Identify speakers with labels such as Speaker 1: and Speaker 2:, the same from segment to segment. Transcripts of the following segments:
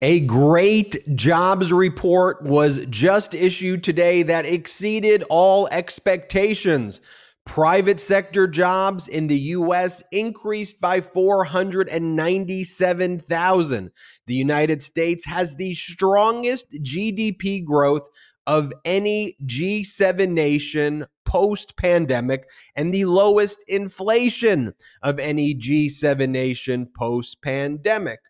Speaker 1: A great jobs report was just issued today that exceeded all expectations. Private sector jobs in the US increased by 497,000. The United States has the strongest GDP growth of any G7 nation post pandemic and the lowest inflation of any G7 nation post pandemic.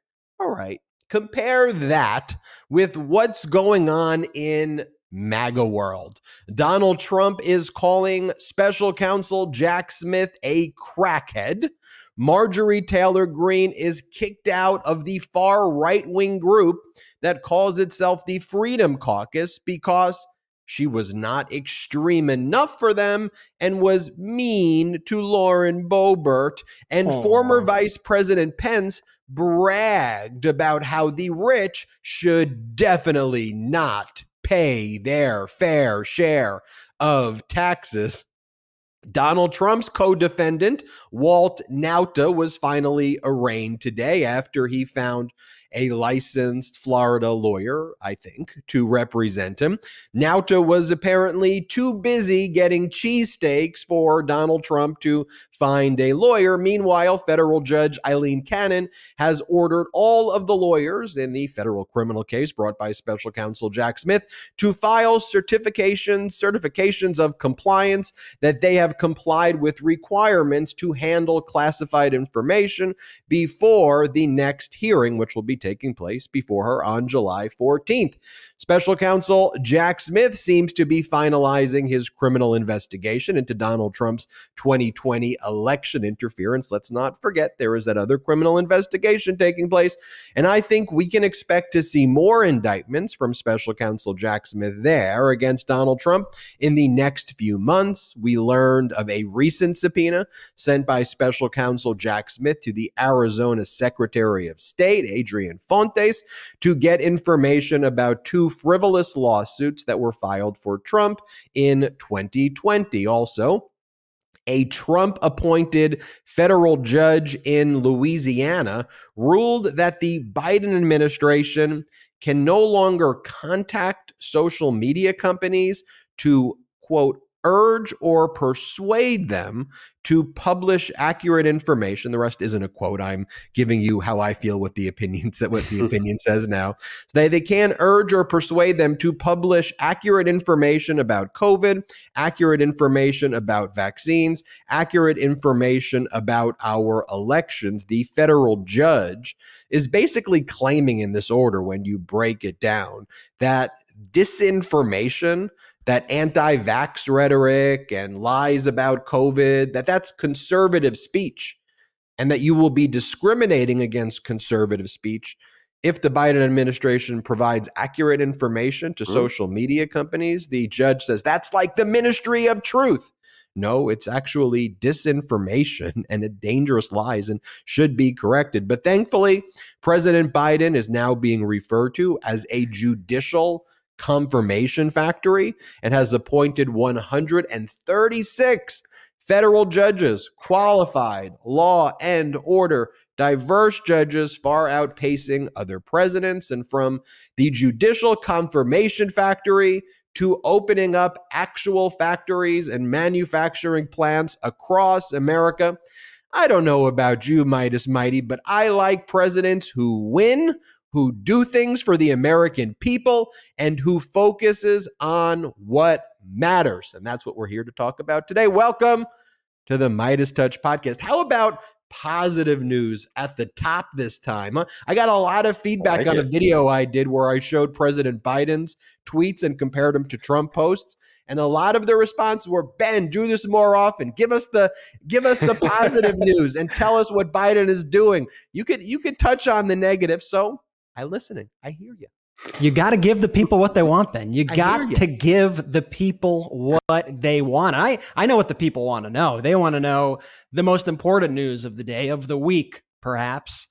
Speaker 1: All right. Compare that with what's going on in MAGA world. Donald Trump is calling special counsel Jack Smith a crackhead. Marjorie Taylor Greene is kicked out of the far right wing group that calls itself the Freedom Caucus because she was not extreme enough for them and was mean to Lauren Boebert. And Aww. former Vice President Pence bragged about how the rich should definitely not pay their fair share of taxes. Donald Trump's co defendant, Walt Nauta, was finally arraigned today after he found a licensed Florida lawyer, I think, to represent him. Nauta was apparently too busy getting cheesesteaks for Donald Trump to find a lawyer. Meanwhile, federal judge Aileen Cannon has ordered all of the lawyers in the federal criminal case brought by special counsel Jack Smith to file certifications, certifications of compliance that they have complied with requirements to handle classified information before the next hearing, which will be taking place before her on July 14th. Special counsel Jack Smith seems to be finalizing his criminal investigation into Donald Trump's 2020 election interference. Let's not forget there is that other criminal investigation taking place. And I think we can expect to see more indictments from special counsel Jack Smith there against Donald Trump in the next few months. We learned of a recent subpoena sent by special counsel Jack Smith to the Arizona Secretary of State, Adrian Fontes, to get information about two frivolous lawsuits that were filed for Trump in 2020. Also, a Trump appointed federal judge in Louisiana ruled that the Biden administration can no longer contact social media companies to quote urge or persuade them to publish accurate information. The rest isn't a quote. I'm giving you how I feel with the opinions that what the opinion says now. So they, they can urge or persuade them to publish accurate information about COVID, accurate information about vaccines, accurate information about our elections. The federal judge is basically claiming in this order, when you break it down, that disinformation that anti-vax rhetoric and lies about covid that that's conservative speech and that you will be discriminating against conservative speech if the Biden administration provides accurate information to mm. social media companies, the judge says that's like the ministry of truth. No, it's actually disinformation and a dangerous lies and should be corrected. But thankfully, President Biden is now being referred to as a judicial confirmation factory and has appointed 136 federal judges, qualified, law and order, diverse judges, far outpacing other presidents. And from the judicial confirmation factory to opening up actual factories and manufacturing plants across America. I don't know about you, Meidas Mighty, but I like presidents who win, who do things for the American people and who focuses on what matters. And that's what we're here to talk about today. Welcome to the MeidasTouch podcast. How about positive news at the top this time. I got a lot of feedback like on it. a video I did where I showed President Biden's tweets and compared them to Trump posts. And a lot of the responses were, Ben, do this more often. Give us the give us the positive news and tell us what Biden is doing. You could you could touch on the negative. So I listening. I hear you.
Speaker 2: You got to give the people what they want, Then You got to give the people what they want. I, I know what the people want to know. They want to know the most important news of the day, of the week, perhaps.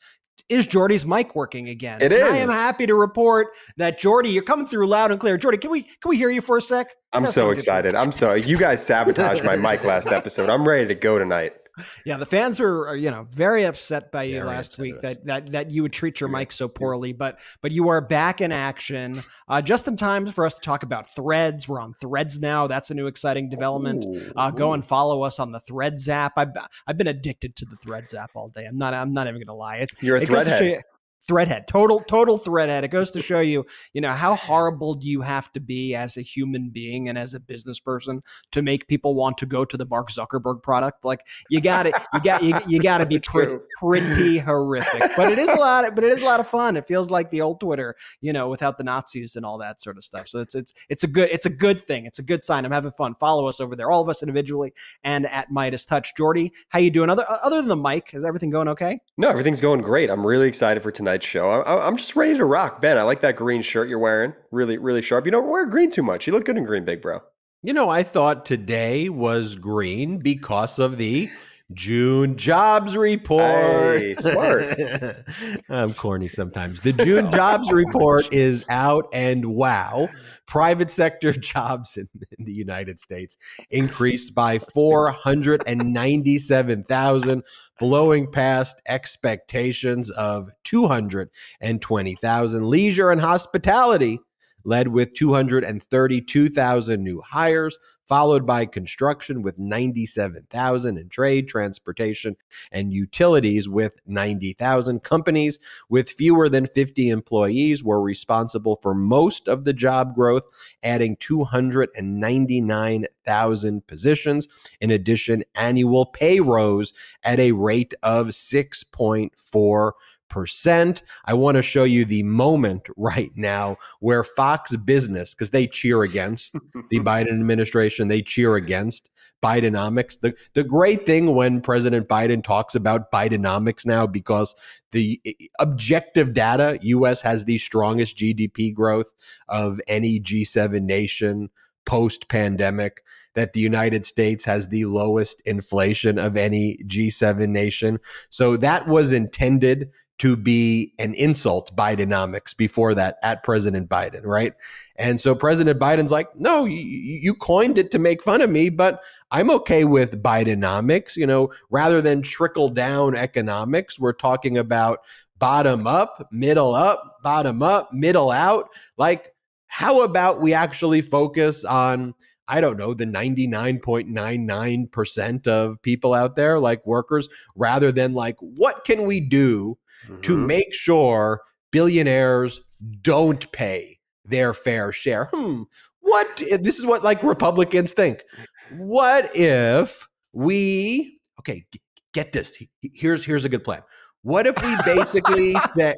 Speaker 2: Is Jordy's mic working again?
Speaker 1: It is.
Speaker 2: I am happy to report that Jordy, you're coming through loud and clear. Jordy, can we can we hear you for a sec?
Speaker 3: I'm so excited. I'm sorry. You guys sabotaged my mic last episode. I'm ready to go tonight.
Speaker 2: Yeah, the fans were, you know, very upset by you very last week that, that that you would treat your mic so poorly. But but you are back in action, uh, just in time for us to talk about Threads. We're on Threads now. That's a new exciting development. Uh, go and follow us on the Threads app. I've I've been addicted to the Threads app all day. I'm not I'm not even gonna lie.
Speaker 3: It, You're a it threadhead
Speaker 2: threadhead total total threadhead. It goes to show you you know how horrible do you have to be as a human being and as a business person to make people want to go to the mark zuckerberg product? Like you got it you got you, you got to be pretty, pretty horrific. But it is a lot of, but it is a lot of fun. It feels like the old twitter you know without the nazis and all that sort of stuff. So it's it's it's a good it's a good thing. It's a good sign. I'm having fun. Follow us over there all of us individually and at MeidasTouch. Jordy how you doing? Other other than the mic is everything going okay?
Speaker 3: No everything's going great. I'm really excited for tonight show. I, am just ready to rock, Ben. I like that green shirt you're wearing. Really, really sharp. You don't wear green too much. You look good in green, big bro.
Speaker 1: You know, I thought today was green because of the June jobs report.
Speaker 3: Hey, smart.
Speaker 1: I'm corny sometimes. The June jobs report is out, and wow, private sector jobs in, in the United States increased by 497,000, blowing past expectations of 220,000. Leisure and hospitality led with 232,000 new hires, followed by construction with 97,000 and trade, transportation, and utilities with 90,000. Companies with fewer than 50 employees were responsible for most of the job growth, adding 299,000 positions. In addition, annual pay rose at a rate of 6.4 percent. I want to show you the moment right now where Fox Business, because they cheer against the Biden administration, they cheer against Bidenomics. The the great thing when President Biden talks about Bidenomics now, because the objective data, U.S. has the strongest GDP growth of any G7 nation post pandemic that the United States has the lowest inflation of any G7 nation. So that was intended to be an insult Bidenomics before that at President Biden, right? And so President Biden's like, no, you, you coined it to make fun of me, but I'm okay with Bidenomics. You know, rather than trickle down economics, we're talking about bottom up, middle up, bottom up, middle out. Like, how about we actually focus on I don't know, the 99.99% of people out there, like workers, rather than like, what can we do mm-hmm. to make sure billionaires don't pay their fair share. Hmm, what this is what like Republicans think. What if we okay, get this. Here's here's a good plan. What if we basically say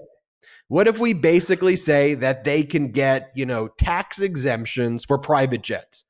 Speaker 1: what if we basically say that they can get, you know, tax exemptions for private jets?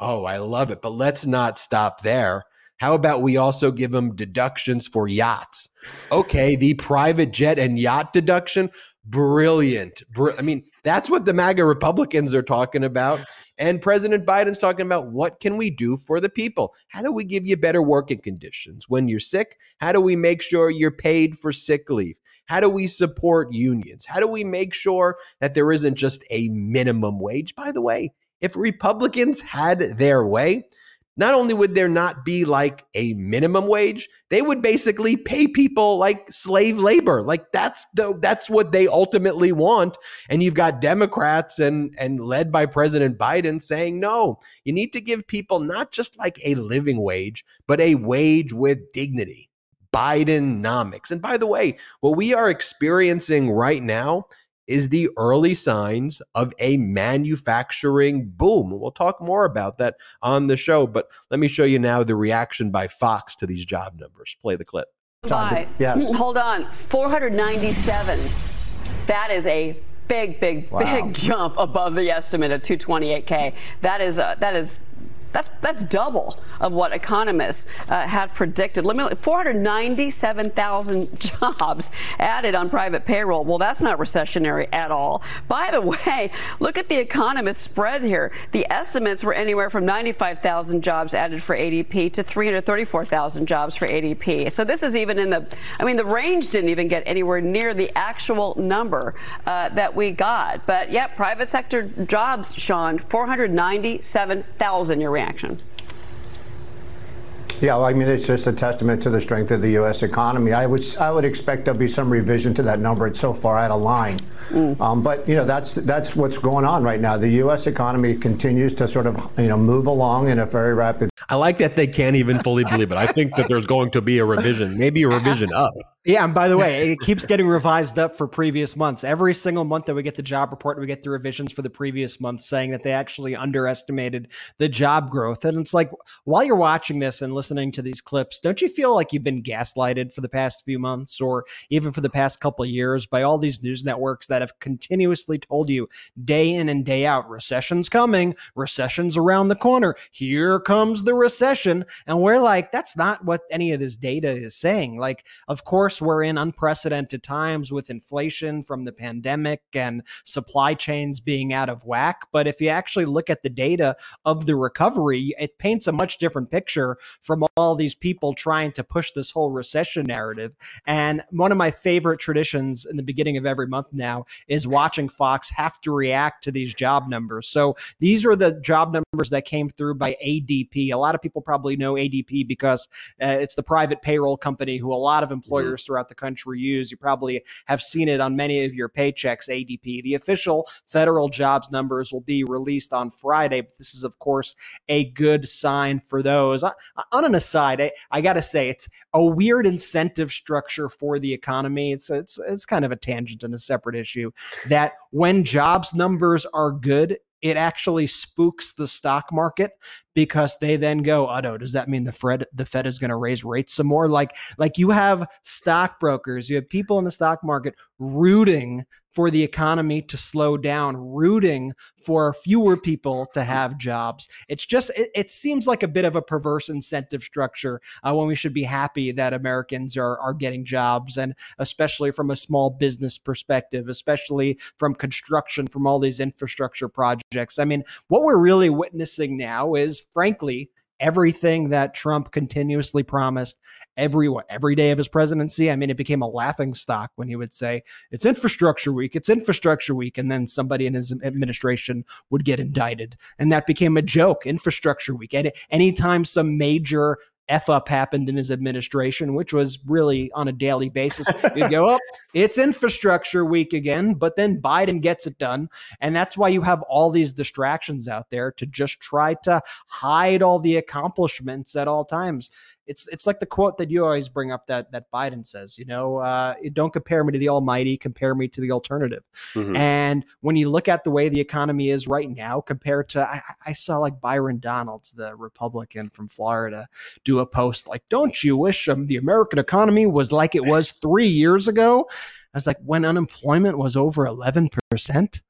Speaker 1: Oh, I love it. But let's not stop there. How about we also give them deductions for yachts? Okay, the private jet and yacht deduction, brilliant. Br- I mean, that's what the MAGA Republicans are talking about. And President Biden's talking about what can we do for the people? How do we give you better working conditions when you're sick? How do we make sure you're paid for sick leave? How do we support unions? How do we make sure that there isn't just a minimum wage? By the way, if Republicans had their way, not only would there not be like a minimum wage, they would basically pay people like slave labor. Like that's the that's what they ultimately want. And you've got Democrats and and led by President Biden saying, "No, you need to give people not just like a living wage, but a wage with dignity." Bidenomics. And by the way, what we are experiencing right now is the early signs of a manufacturing boom. We'll talk more about that on the show, but let me show you now the reaction by Fox to these job numbers. Play the clip.
Speaker 4: By, yes. Hold on. 497. That is a big, big, wow. big jump above the estimate of 228K. That is, uh, that is that's that's double of what economists uh, had predicted. Let me 497,000 jobs added on private payroll. Well, that's not recessionary at all. By the way, look at the economist spread here. The estimates were anywhere from 95,000 jobs added for ADP to 334,000 jobs for ADP. So this is even in the I mean the range didn't even get anywhere near the actual number uh, that we got. But yeah, private sector jobs, Sean, 497,000 your reaction?
Speaker 5: Yeah, well, I mean, it's just a testament to the strength of the U.S. economy. I would, I would expect there'll be some revision to that number. It's so far out of line. Mm. Um, but you know, that's that's what's going on right now. The U.S. economy continues to sort of you know move along in a very rapid.
Speaker 1: I like that they can't even fully believe it. I think that there's going to be a revision, maybe a revision up.
Speaker 2: Yeah, and by the way, it keeps getting revised up for previous months. Every single month that we get the job report, we get the revisions for the previous month saying that they actually underestimated the job growth. And it's like, while you're watching this and listening to these clips, don't you feel like you've been gaslighted for the past few months or even for the past couple years by all these news networks that have continuously told you day in and day out, recession's coming, recession's around the corner, here comes the recession. And we're like, that's not what any of this data is saying. Like, of course, course, we're in unprecedented times with inflation from the pandemic and supply chains being out of whack. But if you actually look at the data of the recovery, it paints a much different picture from all these people trying to push this whole recession narrative. And one of my favorite traditions in the beginning of every month now is watching Fox have to react to these job numbers. So these are the job numbers that came through by ADP. A lot of people probably know ADP because uh, it's the private payroll company who a lot of employers throughout the country use. You probably have seen it on many of your paychecks, ADP. The official federal jobs numbers will be released on Friday. But this is, of course, a good sign for those. On an aside, I, I got to say, it's a weird incentive structure for the economy. It's, it's, it's kind of a tangent and a separate issue that when jobs numbers are good, it actually spooks the stock market because they then go, oh no, does that mean the Fed the Fed is going to raise rates some more? Like like you have stockbrokers, you have people in the stock market rooting for the economy to slow down, rooting for fewer people to have jobs. It's just it, it seems like a bit of a perverse incentive structure uh, when we should be happy that Americans are are getting jobs, and especially from a small business perspective, especially from construction, from all these infrastructure projects. I mean, what we're really witnessing now is frankly, everything that Trump continuously promised every every day of his presidency. I mean, it became a laughing stock when he would say, "It's infrastructure week, it's infrastructure week," and then somebody in his administration would get indicted, and that became a joke. Infrastructure week. And anytime some major F up happened in his administration, which was really on a daily basis. You go up, oh, it's infrastructure week again, but then Biden gets it done. And that's why you have all these distractions out there to just try to hide all the accomplishments at all times it's it's like the quote that you always bring up that that Biden says, you know, uh, don't compare me to the Almighty, compare me to the alternative. Mm-hmm. And when you look at the way the economy is right now, compared to I, I saw like Byron Donalds, the Republican from Florida, do a post like, "Don't you wish um, the American economy was like it was three years ago?" I was like, when unemployment was over eleven percent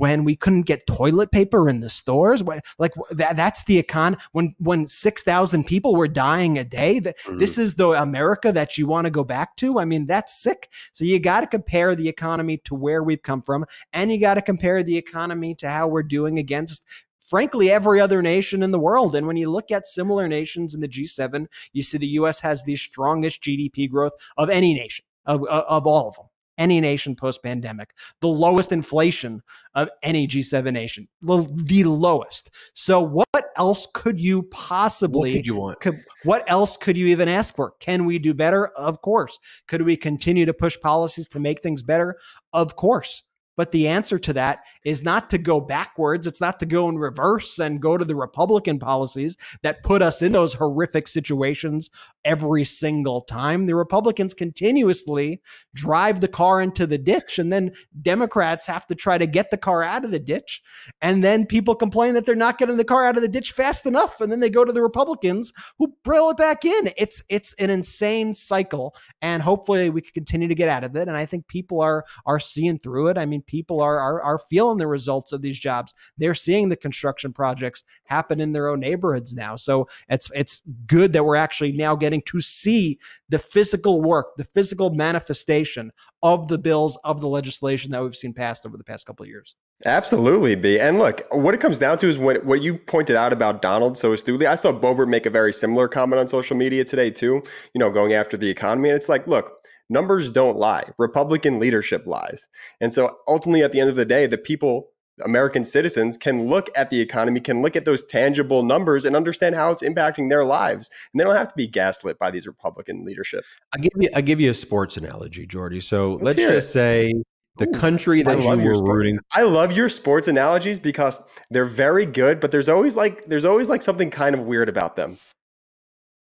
Speaker 2: when we couldn't get toilet paper in the stores like that, that's the econ when when 6000 people were dying a day that mm-hmm. this is the america that you want to go back to i mean that's sick so you got to compare the economy to where we've come from and you got to compare the economy to how we're doing against frankly every other nation in the world. And when you look at similar nations in the G7, you see the US has the strongest GDP growth of any nation, of, of all of them any nation post pandemic, the lowest inflation of any G7 nation, the lowest. So, what else could you possibly?
Speaker 1: What could you want?
Speaker 2: Could, what else could you even ask for? Can we do better? Of course. Could we continue to push policies to make things better? Of course. But the answer to that is not to go backwards. It's not to go in reverse and go to the Republican policies that put us in those horrific situations every single time. The Republicans continuously drive the car into the ditch, and then Democrats have to try to get the car out of the ditch. And then people complain that they're not getting the car out of the ditch fast enough. And then they go to the Republicans who brill it back in. It's it's an insane cycle. And hopefully we can continue to get out of it. And I think people are are seeing through it. I mean, people are, are, are feeling the results of these jobs. They're seeing the construction projects happen in their own neighborhoods now. So it's it's good that we're actually now getting to see the physical work, the physical manifestation of the bills of the legislation that we've seen passed over the past couple of years.
Speaker 3: Absolutely, B. And look, what it comes down to is what what you pointed out about Donald so astutely. I saw Boebert make a very similar comment on social media today too. You know, going after the economy, and it's like, look, numbers don't lie. Republican leadership lies. And so ultimately, at the end of the day, the people American citizens can look at the economy, can look at those tangible numbers and understand how it's impacting their lives. And they don't have to be gaslit by these Republican leadership.
Speaker 1: I'll give you I'll give you a sports analogy, Jordy. So let's, let's just it. say the Ooh, country that you were rooting.
Speaker 3: I love your sports analogies because they're very good, but there's always like there's always like something kind of weird about them.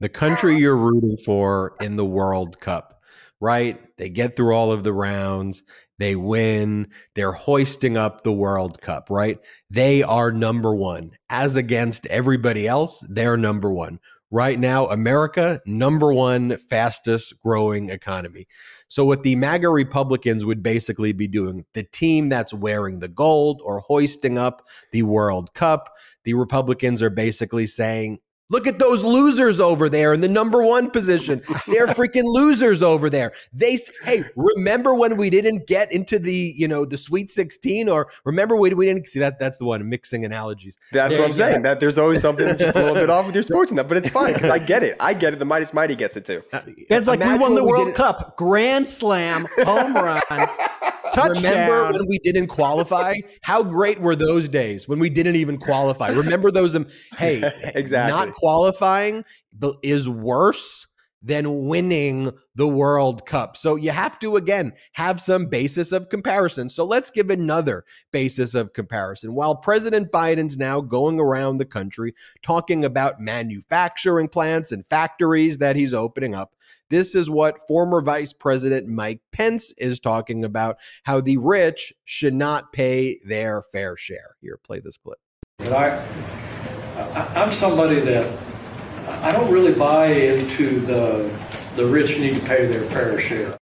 Speaker 1: The country you're rooting for in the World Cup, right? They get through all of the rounds. They win. They're hoisting up the World Cup, right? They are number one. As against everybody else, they're number one. Right now, America, number one fastest growing economy. So, what the MAGA Republicans would basically be doing, the team that's wearing the gold or hoisting up the World Cup, the Republicans are basically saying, Look at those losers over there in the number one position. They're freaking losers over there. They hey, remember when we didn't get into the you know the Sweet Sixteen, or remember we, we didn't see that? That's the one mixing analogies.
Speaker 3: That's there, what I'm saying. That there's always something just a little bit off with your sports in that, but it's fine because I get it. I get it. The Meidas Mighty gets it too.
Speaker 2: Uh, it's like we won the World Cup, grand slam, home run. Touchdown.
Speaker 1: Remember when we didn't qualify? How great were those days when we didn't even qualify? Remember those? Um, hey, exactly. Not qualifying is worse than winning the World Cup. So you have to, again, have some basis of comparison. So let's give another basis of comparison. While President Biden's now going around the country talking about manufacturing plants and factories that he's opening up, this is what former Vice President Mike Pence is talking about how the rich should not pay their fair share. Here, play this clip.
Speaker 6: I, I I'm somebody that I don't really buy into the the rich need to pay their fair share.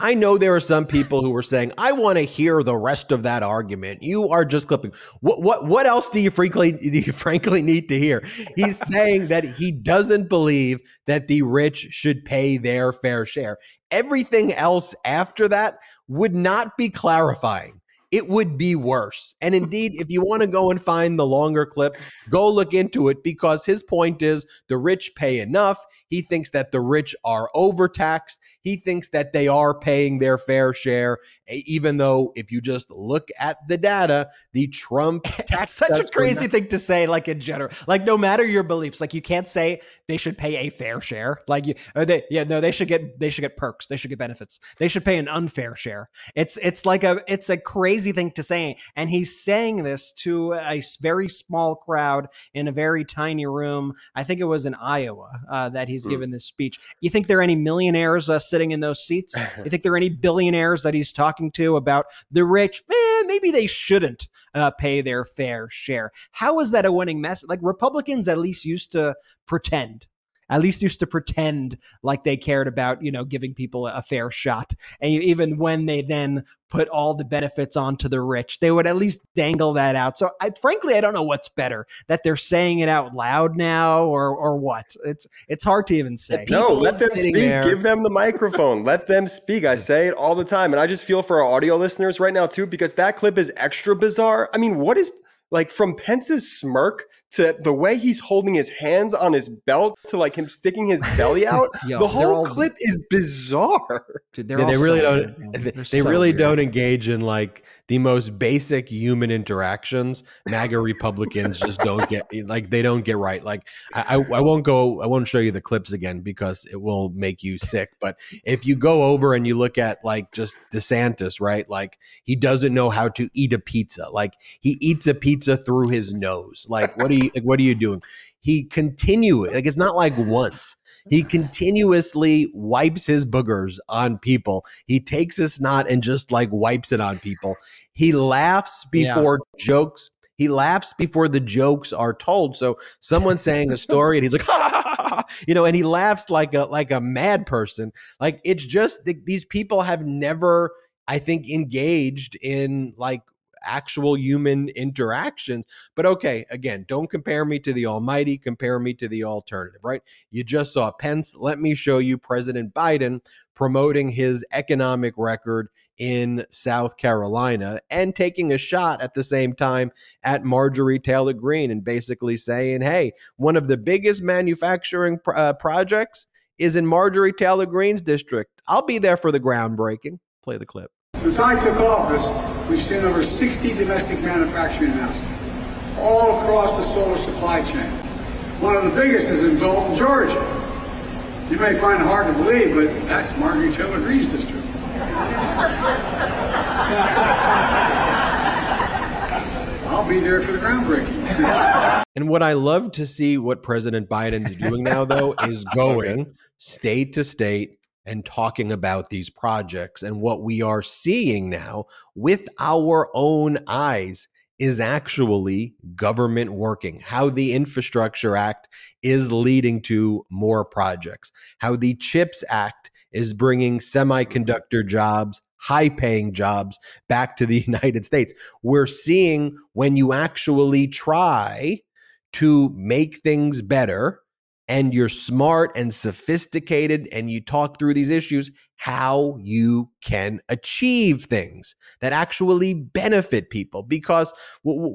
Speaker 1: I know there are some people who are saying, "I want to hear the rest of that argument." You are just clipping. What what what else do you frankly do you frankly need to hear? He's saying that he doesn't believe that the rich should pay their fair share. Everything else after that would not be clarifying it would be worse. And indeed, if you want to go and find the longer clip, go look into it because his point is the rich pay enough. He thinks that the rich are overtaxed. He thinks that they are paying their fair share, even though if you just look at the data, the Trump
Speaker 2: tax such a crazy not- thing to say, like in general, like no matter your beliefs, like you can't say they should pay a fair share. Like you, they, yeah, no, they should get they should get perks. They should get benefits. They should pay an unfair share. It's it's like a it's a crazy thing to say. And he's saying this to a very small crowd in a very tiny room. I think it was in Iowa uh, that he's mm. given this speech. You think there are any millionaires uh, sitting in those seats? you think there are any billionaires that he's talking to about the rich? Eh, maybe they shouldn't uh, pay their fair share. How is that a winning message? Like Republicans at least used to pretend at least used to pretend like they cared about, you know, giving people a fair shot. And even when they then put all the benefits onto the rich, they would at least dangle that out. So I, frankly, I don't know what's better that they're saying it out loud now or, or what. It's, it's hard to even say.
Speaker 3: No, let them speak. There. Give them the microphone. let them speak. I say it all the time. And I just feel for our audio listeners right now too, because that clip is extra bizarre. I mean, what is like from Pence's smirk to the way he's holding his hands on his belt to like him sticking his belly out, Yo, the whole all, clip is bizarre.
Speaker 1: Dude, yeah, they really so don't. They, they so really weird. don't engage in like the most basic human interactions. MAGA Republicans just don't get like they don't get right. Like I, I won't go. I won't show you the clips again because it will make you sick. But if you go over and you look at like just DeSantis, right? Like he doesn't know how to eat a pizza. Like he eats a pizza through his nose. Like what do you like, what are you doing? He continue like it's not like once. He mm-hmm. continuously wipes his boogers on people. He takes his snot and just like wipes it on people. He laughs before yeah. jokes. He laughs before the jokes are told. So someone's saying a story and he's like, you know, and he laughs like a like a mad person. Like it's just these people have never, I think, engaged in like actual human interactions. But okay, again, don't compare me to the almighty, compare me to the alternative, right? You just saw Pence. Let me show you President Biden promoting his economic record in South Carolina and taking a shot at the same time at Marjorie Taylor Greene and basically saying, hey, one of the biggest manufacturing uh, projects is in Marjorie Taylor Greene's district. I'll be there for the groundbreaking. Play the clip.
Speaker 7: Since I took office, we've seen over 60 domestic manufacturing announcements all across the solar supply chain. One of the biggest is in Dalton, Georgia. You may find it hard to believe, but that's Marjorie Taylor Greene's district. I'll be there for the groundbreaking.
Speaker 1: and what I love to see what President Biden is doing now, though, is going okay. state to state and talking about these projects. And what we are seeing now with our own eyes is actually government working, how the Infrastructure Act is leading to more projects, how the CHIPS Act is bringing semiconductor jobs, high paying jobs back to the United States. We're seeing when you actually try to make things better and you're smart and sophisticated and you talk through these issues, how you can achieve things that actually benefit people. Because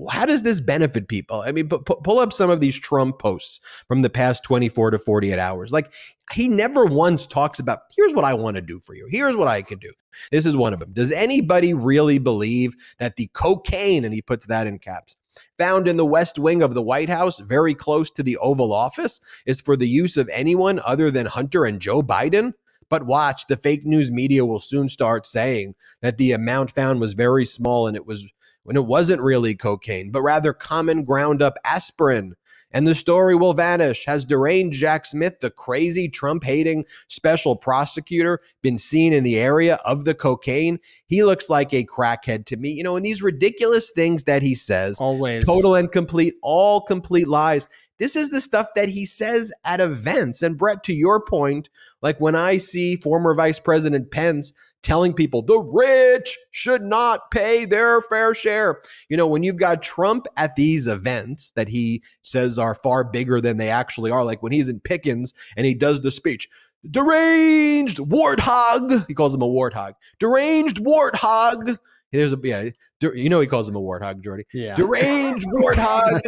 Speaker 1: how does this benefit people? I mean, pull up some of these Trump posts from the past 24 to 48 hours. Like, he never once talks about, here's what I want to do for you. Here's what I can do. This is one of them. Does anybody really believe that the cocaine, and he puts that in caps, found in the west wing of the White House, very close to the Oval Office, is for the use of anyone other than Hunter and Joe Biden? But watch, the fake news media will soon start saying that the amount found was very small and it was when it wasn't really cocaine, but rather common ground up aspirin and the story will vanish. Has deranged Jack Smith, the crazy Trump hating special prosecutor, been seen in the area of the cocaine? He looks like a crackhead to me. You know, and these ridiculous things that he says,
Speaker 2: always
Speaker 1: total and complete, all complete lies. This is the stuff that he says at events. And Brett, to your point, like when I see former Vice President Pence telling people the rich should not pay their fair share. You know, when you've got Trump at these events that he says are far bigger than they actually are, like when he's in Pickens and he does the speech, deranged warthog, he calls him a warthog, deranged warthog. There's a yeah, you know he calls him a warthog, Jordy.
Speaker 2: Yeah,
Speaker 1: deranged warthog.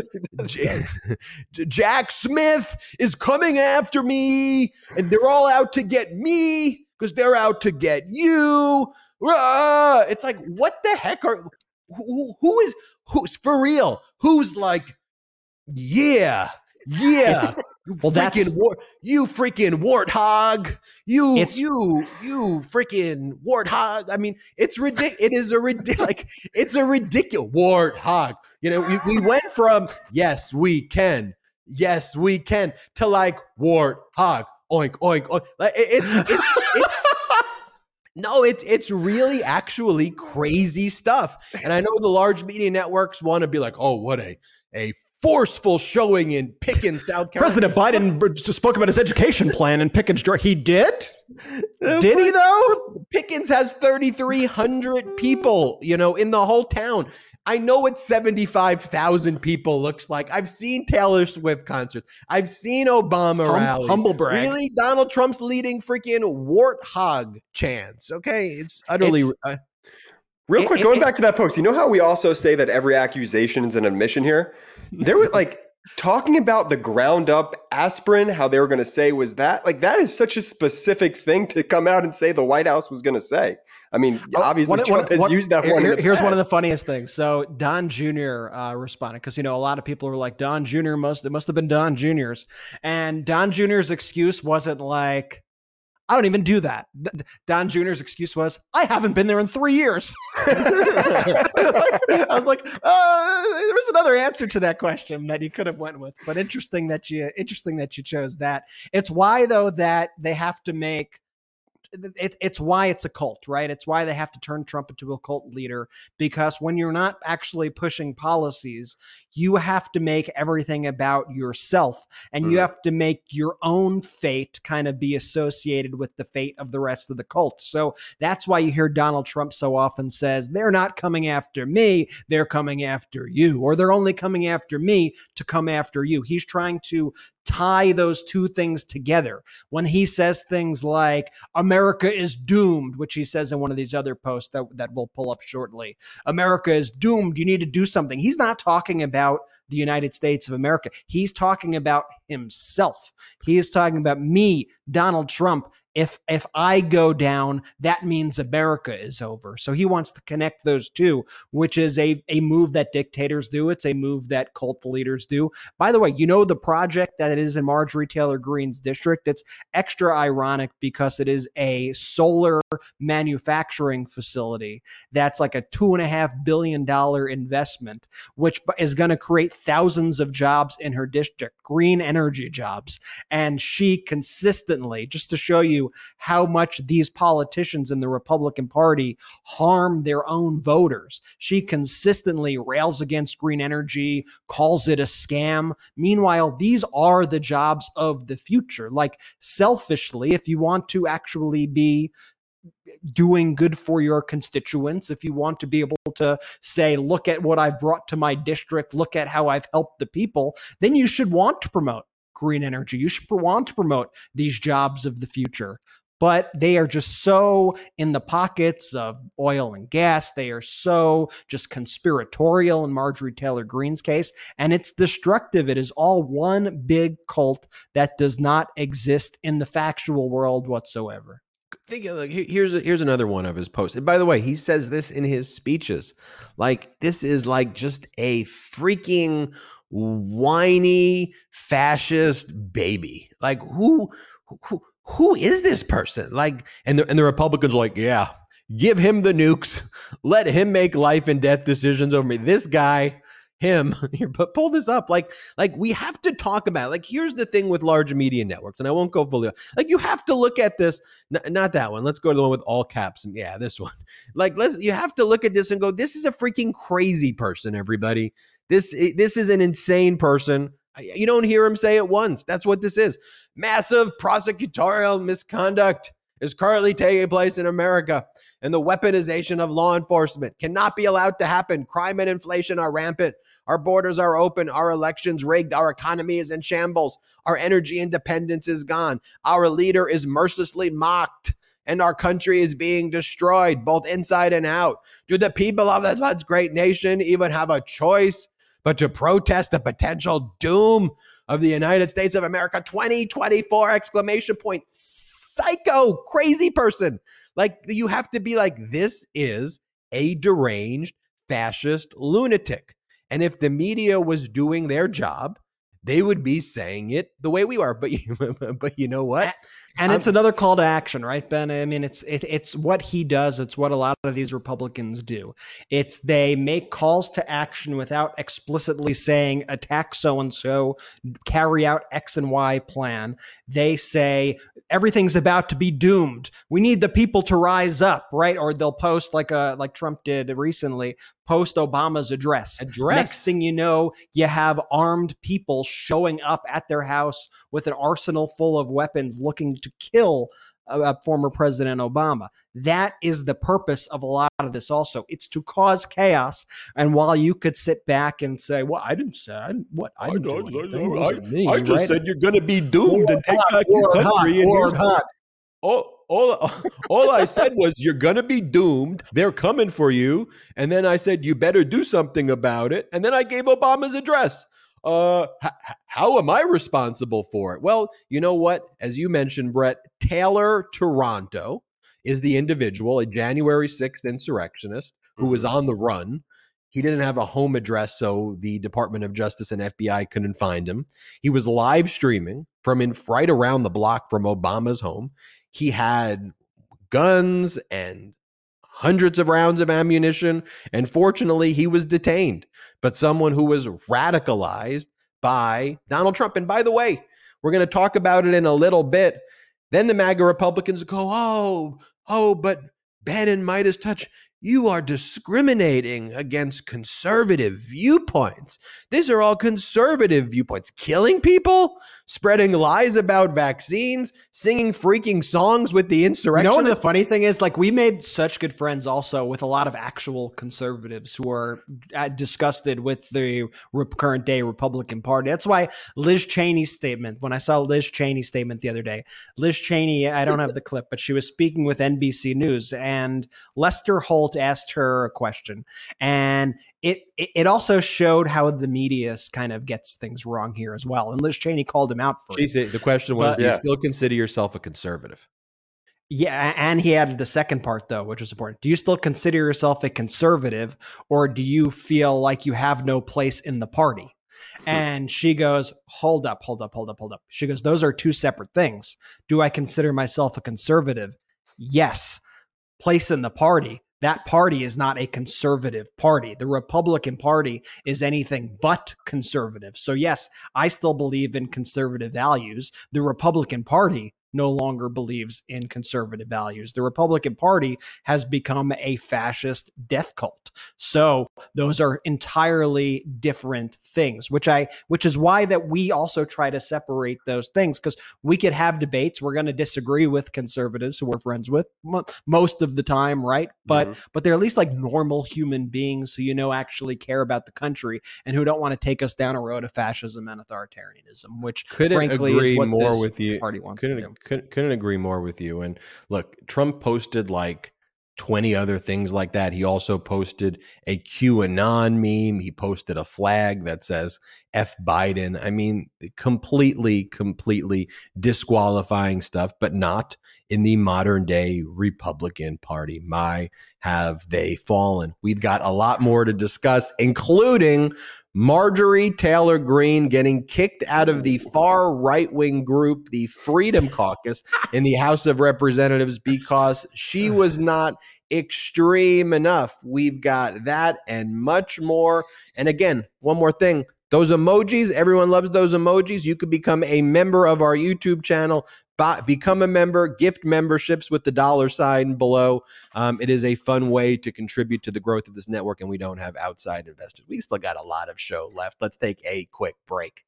Speaker 1: Jack Smith is coming after me, and they're all out to get me because they're out to get you. Ah, it's like, what the heck are who, who is who's for real? Who's like, yeah, yeah. well, that's war, you freaking warthog. You it's, you you freaking warthog. I mean, it's ridiculous. It is a ridiculous. like it's a ridiculous warthog. You know, we, we went from yes we can, yes we can to like warthog oink oink oink. Like it's it's, it's no, it's it's really actually crazy stuff. And I know the large media networks want to be like, oh, what a a forceful showing in Pickens, South
Speaker 2: Carolina. President Biden just spoke about his education plan in Pickens. He did? Did he though?
Speaker 1: Pickens has 3,300 people, you know, in the whole town. I know what 75,000 people looks like. I've seen Taylor Swift concerts. I've seen Obama hum, rallies.
Speaker 2: Humble brag.
Speaker 1: Really? Donald Trump's leading freaking warthog chants. Okay. It's utterly. It's, uh,
Speaker 3: Real quick, going back to that post, you know how we also say that every accusation is an admission here? There was like talking about the ground up aspirin, how they were going to say was that like that is such a specific thing to come out and say the White House was going to say. I mean, oh, obviously one, Trump one, has one, used that
Speaker 2: here,
Speaker 3: one.
Speaker 2: Here, here's
Speaker 3: past.
Speaker 2: one of the funniest things. So Don Jr. Uh, responded because you know a lot of people were like Don Jr. must it must have been Don Jr.'s, and Don Jr.'s excuse wasn't like I don't even do that. Don Jr.'s excuse was, I haven't been there in three years. I was like, uh, there was another answer to that question that you could have went with, but interesting that you interesting that you chose that. It's why though that they have to make it, it's why it's a cult, right? It's why they have to turn Trump into a cult leader because when you're not actually pushing policies, you have to make everything about yourself and mm-hmm. you have to make your own fate kind of be associated with the fate of the rest of the cult. So that's why you hear Donald Trump so often says, they're not coming after me, they're coming after you, or they're only coming after me to come after you. He's trying to tie those two things together. When he says things like America is doomed, which he says in one of these other posts that, that we'll pull up shortly, America is doomed. You need to do something. He's not talking about the United States of America. He's talking about himself. He is talking about me, Donald Trump, if if I go down, that means America is over. So he wants to connect those two, which is a a move that dictators do. It's a move that cult leaders do. By the way, you know the project that is in Marjorie Taylor Greene's district. It's extra ironic because it is a solar manufacturing facility that's like a two and a half billion dollar investment, which is going to create thousands of jobs in her district, green energy jobs. And she consistently, just to show you how much these politicians in the Republican Party harm their own voters, she consistently rails against green energy, calls it a scam. Meanwhile, these are the jobs of the future. Like, selfishly, if you want to actually be doing good for your constituents, if you want to be able to say, look at what I've brought to my district, look at how I've helped the people, then you should want to promote green energy. You should want to promote these jobs of the future. But they are just so in the pockets of oil and gas. They are so just conspiratorial in Marjorie Taylor Greene's case. And it's destructive. It is all one big cult that does not exist in the factual world whatsoever
Speaker 1: think of like here's here's another one of his posts. And by the way, he says this in his speeches. Like this is like just a freaking whiny fascist baby. Like who who who is this person? Like and the and the Republicans like, yeah, give him the nukes. Let him make life and death decisions over me. This guy him here but pull this up like like we have to talk about it. like here's the thing with large media networks and i won't go fully like you have to look at this n- not that one let's go to the one with all caps and yeah this one like let's you have to look at this and go this is a freaking crazy person everybody this this is an insane person you don't hear him say it once that's what this is massive prosecutorial misconduct is currently taking place in America, and the weaponization of law enforcement cannot be allowed to happen. Crime and inflation are rampant. Our borders are open. Our elections rigged. Our economy is in shambles. Our energy independence is gone. Our leader is mercilessly mocked. And our country is being destroyed, both inside and out. Do the people of this great nation even have a choice but to protest the potential doom of the United States of America 2024 exclamation point psycho, crazy person. Like you have to be like, this is a deranged fascist lunatic. And if the media was doing their job, they would be saying it the way we are. But but you know what?
Speaker 2: And it's another call to action, right, Ben? I mean, it's it, it's what he does. It's what a lot of these Republicans do. It's they make calls to action without explicitly saying attack so and so, carry out X and Y plan. They say everything's about to be doomed. We need the people to rise up, right? Or they'll post like a uh, like Trump did recently, post Obama's address.
Speaker 1: Address.
Speaker 2: Next thing you know, you have armed people showing up at their house with an arsenal full of weapons, looking to kill uh, former President Obama. That is the purpose of a lot of this. Also, it's to cause chaos. And while you could sit back and say, "Well, I didn't say I didn't, what I didn't I, do anything. I,
Speaker 1: me, I just right? said you're going to be doomed and take back your country." And hot. All, all, all I said was you're gonna be doomed. They're coming for you. And then I said you better do something about it. And then I gave Obama's address uh, h- how am I responsible for it? Well, you know what? As you mentioned, Brett, Taylor Taranto is the individual, a January 6th insurrectionist who was mm-hmm. on the run. He didn't have a home address, so the Department of Justice and FBI couldn't find him. He was live streaming from in right around the block from Obama's home. He had guns and hundreds of rounds of ammunition. And fortunately, he was detained, but someone who was radicalized by Donald Trump. And by the way, we're going to talk about it in a little bit. Then the MAGA Republicans go, oh, oh, but Ben and MeidasTouch, you are discriminating against conservative viewpoints. These are all conservative viewpoints. Killing people, spreading lies about vaccines, singing freaking songs with the insurrection.
Speaker 2: You know the funny thing is? Like, we made such good friends also with a lot of actual conservatives who are uh, disgusted with the current day Republican Party. That's why Liz Cheney's statement, when I saw Liz Cheney's statement the other day, Liz Cheney, I don't have the clip, but she was speaking with NBC News and Lester Holt asked her a question, and it it also showed how the media kind of gets things wrong here as well. And Liz Cheney called him out for
Speaker 1: it. The question was, but, do you still consider yourself a conservative?
Speaker 2: Yeah, and he added the second part though, which is important. Do you still consider yourself a conservative, or do you feel like you have no place in the party? And she goes, Hold up, hold up, hold up, hold up. She goes, Those are two separate things. Do I consider myself a conservative? Yes. Place in the party. That party is not a conservative party. The Republican Party is anything but conservative. So, yes, I still believe in conservative values. The Republican Party no longer believes in conservative values. The Republican Party has become a fascist death cult. So those are entirely different things, which I which is why that we also try to separate those things because we could have debates. We're going to disagree with conservatives who we're friends with most of the time, right? But mm-hmm. but they're at least like normal human beings who you know actually care about the country and who don't want to take us down a road of fascism and authoritarianism, which
Speaker 1: couldn't
Speaker 2: frankly
Speaker 1: agree
Speaker 2: is what
Speaker 1: more with you.
Speaker 2: Party wants to do
Speaker 1: couldn't, couldn't agree more with you. And look, Trump posted like 20 other things like that. He also posted a QAnon meme. He posted a flag that says F Biden. I mean, completely, completely disqualifying stuff, but not in the modern day Republican Party. My, have they fallen? We've got a lot more to discuss, including Marjorie Taylor Greene getting kicked out of the far right wing group, the Freedom Caucus, in the House of Representatives because she was not extreme enough. We've got that and much more. And again, one more thing those emojis, everyone loves those emojis. You could become a member of our YouTube channel buy, become a member, gift memberships with the dollar sign below. Um, it is a fun way to contribute to the growth of this network, and we don't have outside investors. We still got a lot of show left. Let's take a quick break.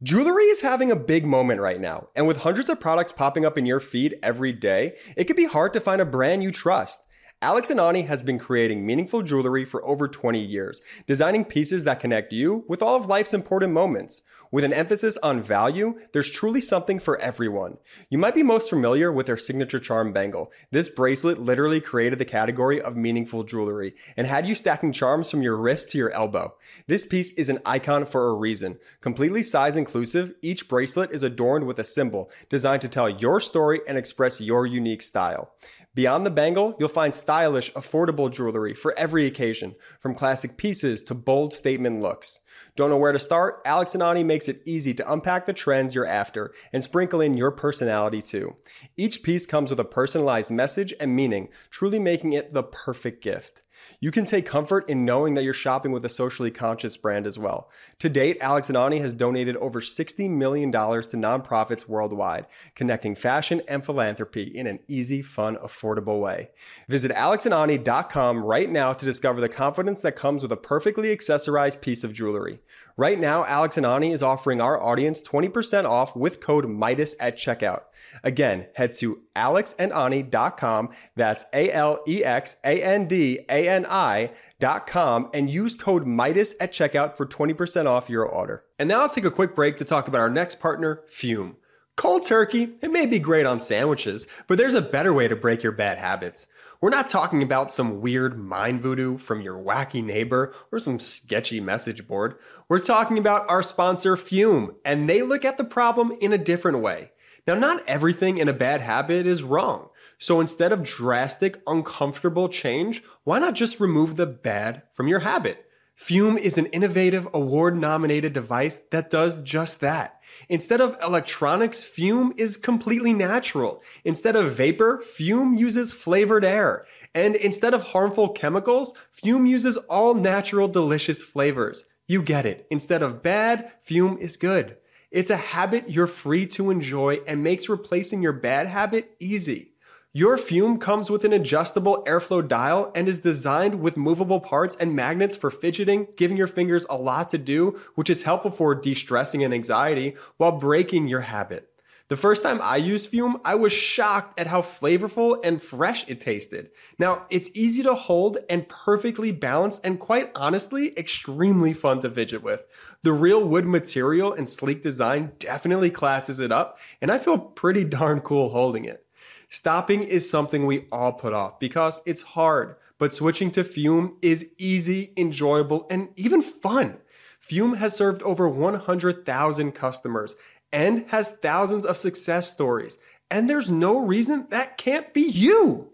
Speaker 3: Jewelry is having a big moment right now, and with hundreds of products popping up in your feed every day, it can be hard to find a brand you trust. Alex and Ani has been creating meaningful jewelry for over 20 years, designing pieces that connect you with all of life's important moments. With an emphasis on value, there's truly something for everyone. You might be most familiar with their signature charm bangle. This bracelet literally created the category of meaningful jewelry and had you stacking charms from your wrist to your elbow. This piece is an icon for a reason. Completely size inclusive, each bracelet is adorned with a symbol designed to tell your story and express your unique style. Beyond the bangle, you'll find stylish, affordable jewelry for every occasion, from classic pieces to bold statement looks. Don't know where to start? Alex and Ani makes it easy to unpack the trends you're after and sprinkle in your personality too. Each piece comes with a personalized message and meaning, truly making it the perfect gift. You can take comfort in knowing that you're shopping with a socially conscious brand as well. To date, Alex and Ani has donated over $60 million to nonprofits worldwide, connecting fashion and philanthropy in an easy, fun, affordable way. Visit alexandani.com right now to discover the confidence that comes with a perfectly accessorized piece of jewelry. Right now, Alex and Ani is offering our audience 20% off with code MEIDAS at checkout. Again, head to alexandani.com. That's A L E X A N D A N I.com and use code MEIDAS at checkout for 20% off your order. And now let's take a quick break to talk about our next partner, Fum. Cold turkey, it may be great on sandwiches, but there's a better way to break your bad habits. We're not talking about some weird mind voodoo from your wacky neighbor or some sketchy message board. We're talking about our sponsor, Fum, and they look at the problem in a different way. Now, not everything in a bad habit is wrong. So instead of drastic, uncomfortable change, why not just remove the bad from your habit? Fum is an innovative, award nominated device that does just that. Instead of electronics, Fum is completely natural. Instead of vapor, Fum uses flavored air. And instead of harmful chemicals, Fum uses all natural, delicious flavors. You get it. Instead of bad, Fum is good. It's a habit you're free to enjoy and makes replacing your bad habit easy. Your Fum comes with an adjustable airflow dial and is designed with movable parts and magnets for fidgeting, giving your fingers a lot to do, which is helpful for de-stressing and anxiety while breaking your habit. The first time I used Fum, I was shocked at how flavorful and fresh it tasted. Now, it's easy to hold and perfectly balanced and quite honestly, extremely fun to fidget with. The real wood material and sleek design definitely classes it up, and I feel pretty darn cool holding it. Stopping is something we all put off because it's hard, but switching to Fum is easy, enjoyable, and even fun. Fum has served over 100,000 customers and has thousands of success stories. And there's no reason that can't be you.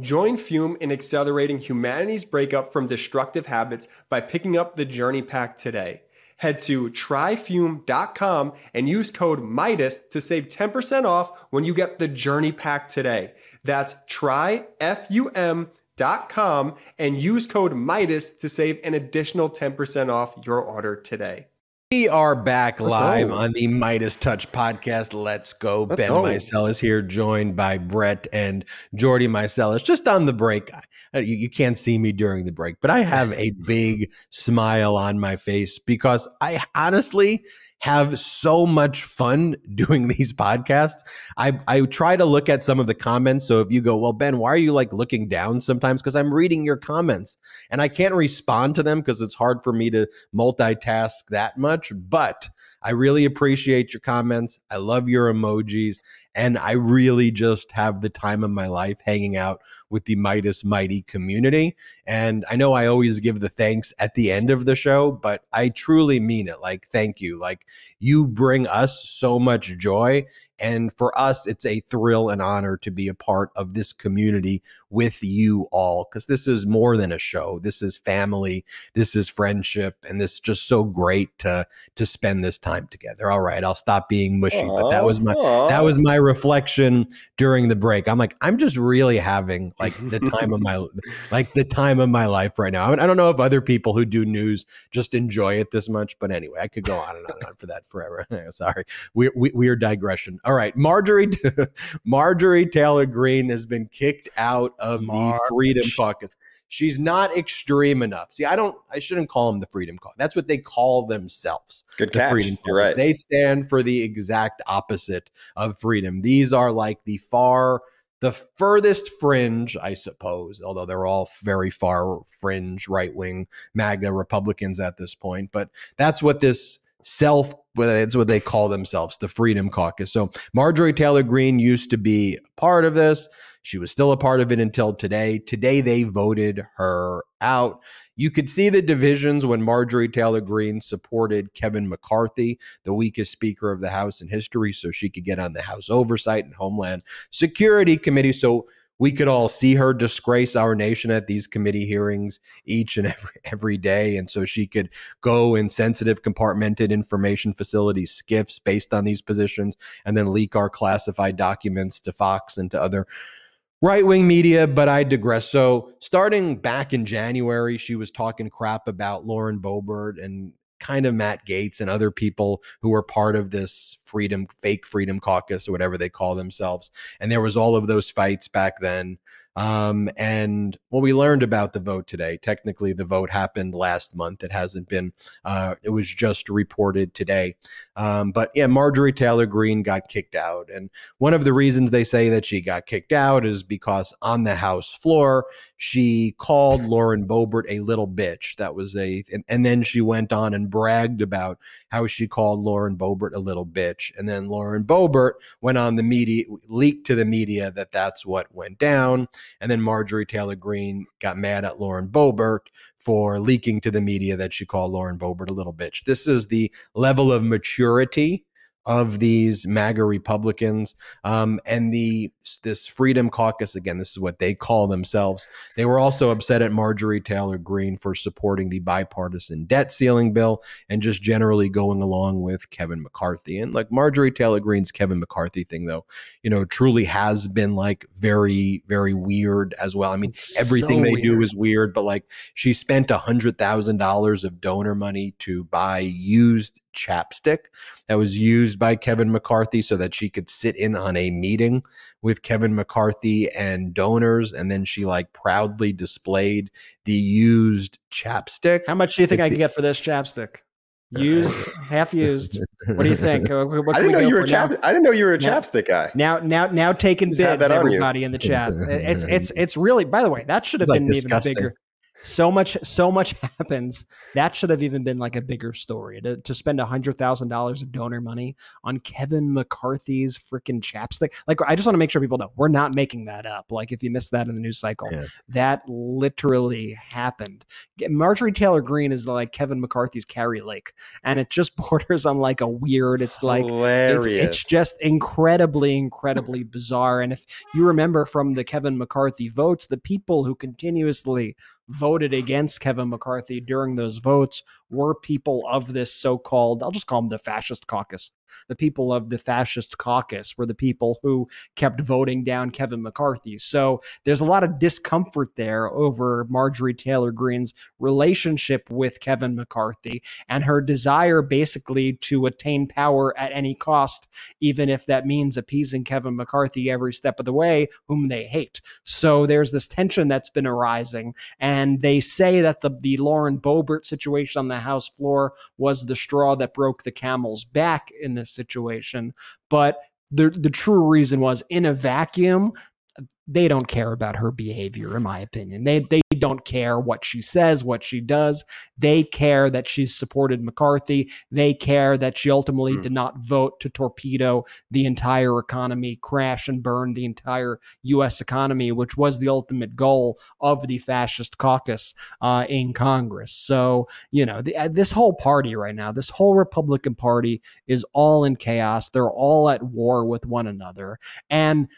Speaker 3: Join Fum in accelerating humanity's breakup from destructive habits by picking up the Journey Pack today. Head to tryfum.com and use code MEIDAS to save 10% off when you get the Journey Pack today. That's tryfum.com and use code MEIDAS to save an additional 10% off your order today.
Speaker 1: We are back Let's live go. on the MeidasTouch podcast. Let's go. Let's ben go. is here, joined by Brett and Jordy Meiselas. Just on the break, you, you can't see me during the break, but I have a big smile on my face because I honestly have so much fun doing these podcasts. I, I try to look at some of the comments. So if you go, well, Ben, why are you like looking down sometimes? Because I'm reading your comments and I can't respond to them because it's hard for me to multitask that much. But I really appreciate your comments. I love your emojis. And I really just have the time of my life hanging out with the Meidas Mighty community. And I know I always give the thanks at the end of the show, but I truly mean it. Like, thank you. Like, you bring us so much joy. And for us, it's a thrill and honor to be a part of this community with you all, because this is more than a show. This is family, this is friendship, and this is just so great to to spend this time together. All right, I'll stop being mushy, Aww, but that was my Aww. that was my reflection during the break. I'm like, I'm just really having like the time of my like the time of my life right now. I, mean, I don't know if other people who do news just enjoy it this much, but anyway, I could go on and on, and on for that forever. Sorry, we, we, weird digression. All right, Marjorie Marjorie Taylor Greene has been kicked out of March. the Freedom Caucus. She's not extreme enough. See, I don't. I shouldn't call them the Freedom Caucus. That's what they call themselves.
Speaker 3: Good
Speaker 1: the
Speaker 3: catch.
Speaker 1: Freedom
Speaker 3: You're right.
Speaker 1: They stand for the exact opposite of freedom. These are like the far the furthest fringe, I suppose, although they're all very far fringe right wing MAGA Republicans at this point. But that's what this self it's what they call themselves the freedom caucus. So marjorie taylor greene used to be part of this. She was still a part of it until today. Today they voted her out. You could see the divisions when marjorie taylor greene supported kevin mccarthy the weakest speaker of the house in history so she could get on the house oversight and homeland security committee. So we could all see her disgrace our nation at these committee hearings each and every every day and so she could go in sensitive compartmented information facilities skiffs based on these positions and then leak our classified documents to fox and to other right-wing media but i digress. So starting back in january she was talking crap about lauren boebert and kind of Matt Gaetz and other people who were part of this freedom, fake freedom caucus or whatever they call themselves. And there was all of those fights back then. Um, and what we learned about the vote today, technically the vote happened last month. It hasn't been, uh, it was just reported today. Um, but yeah, Marjorie Taylor Greene got kicked out. And one of the reasons they say that she got kicked out is because on the House floor, she called Lauren Boebert a little bitch. That was a, and, and then she went on and bragged about how she called Lauren Boebert a little bitch. And then Lauren Boebert went on the media, leaked to the media that that's what went down. And then Marjorie Taylor Greene got mad at Lauren Boebert for leaking to the media that she called Lauren Boebert a little bitch. This is the level of maturity of these MAGA Republicans um, and the this Freedom Caucus. Again, this is what they call themselves. They were also upset at Marjorie Taylor Greene for supporting the bipartisan debt ceiling bill and just generally going along with Kevin McCarthy. And like Marjorie Taylor Greene's Kevin McCarthy thing, though, you know, truly has been like very, very weird as well. I mean, it's everything so they weird. do is weird, but like she spent a hundred thousand dollars of donor money to buy used chapstick that was used by Kevin McCarthy so that she could sit in on a meeting with Kevin McCarthy and donors. And then she like proudly displayed the used chapstick.
Speaker 2: How much do you think I could get for this chapstick? Used, half used. What do you think?
Speaker 3: Uh, what I didn't know you were a chap. Now? I didn't know you were a now, chapstick guy.
Speaker 2: Now, now, now, taking bids, everybody in the chat. It's, it's, it's really. By the way, that should have been like even bigger so much so much happens. That should have even been like a bigger story. To, to spend a hundred thousand dollars of donor money on kevin mccarthy's freaking chapstick. Like i just want to make sure people know we're not making that up. Like if you missed that in the news cycle yeah. that literally happened. Marjorie taylor greene is like kevin mccarthy's kari lake and it just borders on like a weird it's like it's, it's just incredibly incredibly bizarre. And if you remember from the kevin mccarthy votes the people who continuously voted against Kevin McCarthy during those votes were people of this so called, I'll just call them the fascist caucus. The people of the fascist caucus were the people who kept voting down Kevin McCarthy. So there's a lot of discomfort there over Marjorie Taylor Greene's relationship with Kevin McCarthy and her desire basically to attain power at any cost, even if that means appeasing Kevin McCarthy every step of the way, whom they hate. So there's this tension that's been arising. And they say that the, the Lauren Boebert situation on the House floor was the straw that broke the camel's back in this situation. But the the true reason was in a vacuum, they don't care about her behavior in my opinion. They they don't care what she says what she does. They care that she's supported mccarthy. They care that she ultimately mm. did not vote to torpedo the entire economy crash and burn the entire us economy which was the ultimate goal of the fascist caucus uh, in congress. So you know the, uh, this whole party right now this whole republican party is all in chaos. They're all at war with one another. And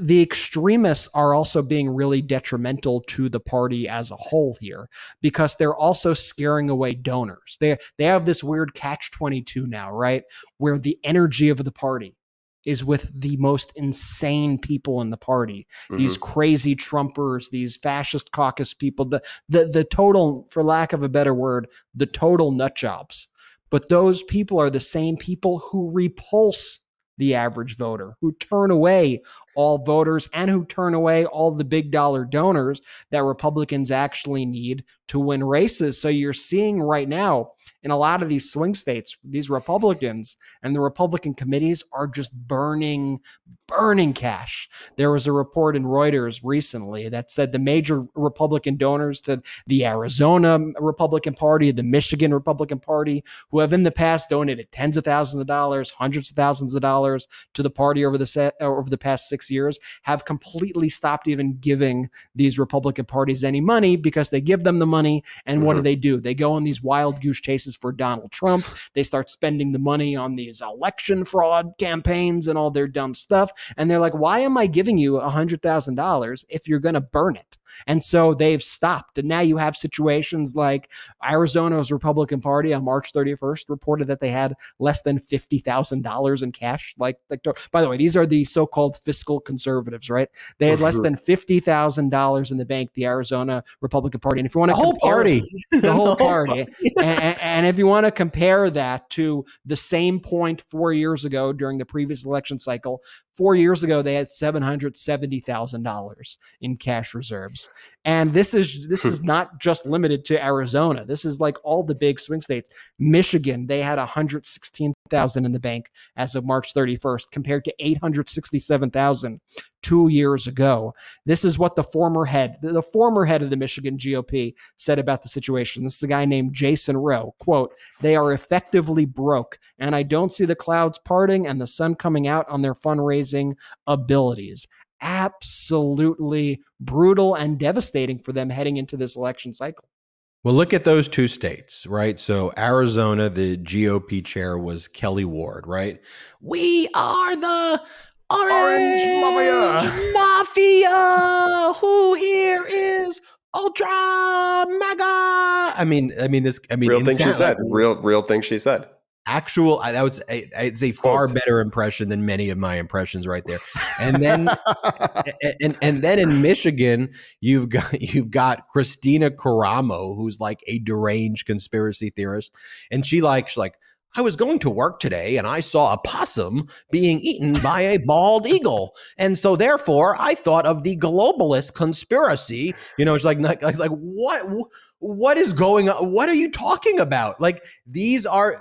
Speaker 2: the extremists are also being really detrimental to the party as a whole here because they're also scaring away donors. They they have this weird catch 22 now, right? Where the energy of the party is with the most insane people in the party. Mm-hmm. These crazy Trumpers, these fascist caucus people, the the the total for lack of a better word, the total nut jobs. But those people are the same people who repulse the average voter, who turn away all voters and who turn away all the big dollar donors that Republicans actually need to win races. So you're seeing right now in a lot of these swing states, these Republicans and the Republican committees are just burning, burning cash. There was a report in Reuters recently that said the major Republican donors to the Arizona Republican Party, the Michigan Republican Party, who have in the past donated tens of thousands of dollars, hundreds of thousands of dollars to the party over the set, over the past six years, have completely stopped even giving these Republican parties any money because they give them the money, and mm-hmm. what do mm-hmm. they do? They go on these wild goose chases for Donald Trump. They start spending the money on these election fraud campaigns and all their dumb stuff. And they're like, why am I giving you a $100,000 if you're going to burn it? And so they've stopped. And now you have situations like Arizona's Republican Party on March 31st reported that they had less than $50,000 in cash. Like, like, by the way, these are the so called fiscal conservatives, right? They had less than $50,000 in the bank, the Arizona Republican Party. And if you want to
Speaker 1: the whole party,
Speaker 2: the whole party, and, and if you want to compare that to the same point four years ago during the previous election cycle, four years ago they had seven hundred seventy thousand dollars in cash reserves, and this is this hmm. is not just limited to Arizona. This is like all the big swing states. Michigan they had one hundred sixteen thousand in the bank as of March thirty first, compared to eight hundred sixty seven thousand two years ago. This is what the former head, the former head of the Michigan GOP said about the situation. This is a guy named Jason Roe. Quote, they are effectively broke, and I don't see the clouds parting and the sun coming out on their fundraising abilities. Absolutely brutal and devastating for them heading into this election cycle.
Speaker 1: Well, look at those two states, right? So, Arizona, the GOP chair was Kelli Ward, right? We are the Orange, Orange Mafia. Mafia. Who here is Ultra MAGA? I mean, I mean, this. I mean,
Speaker 3: real thing she said. Real, real thing she said.
Speaker 1: Actual, that was a, it's a far better impression than many of my impressions right there. And then, and and then in Michigan, you've got you've got Kristina Karamo, who's like a deranged conspiracy theorist, and she like she's like I was going to work today and I saw a possum being eaten by a bald eagle. And so therefore I thought of the globalist conspiracy. You know, it's like, like, like what, what is going on? What are you talking about? Like these are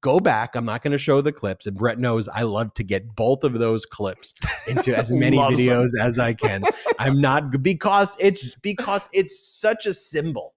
Speaker 1: go back. I'm not going to show the clips. And Brett knows I love to get both of those clips into as many videos them. as I can. I'm not because it's because it's such a symbol.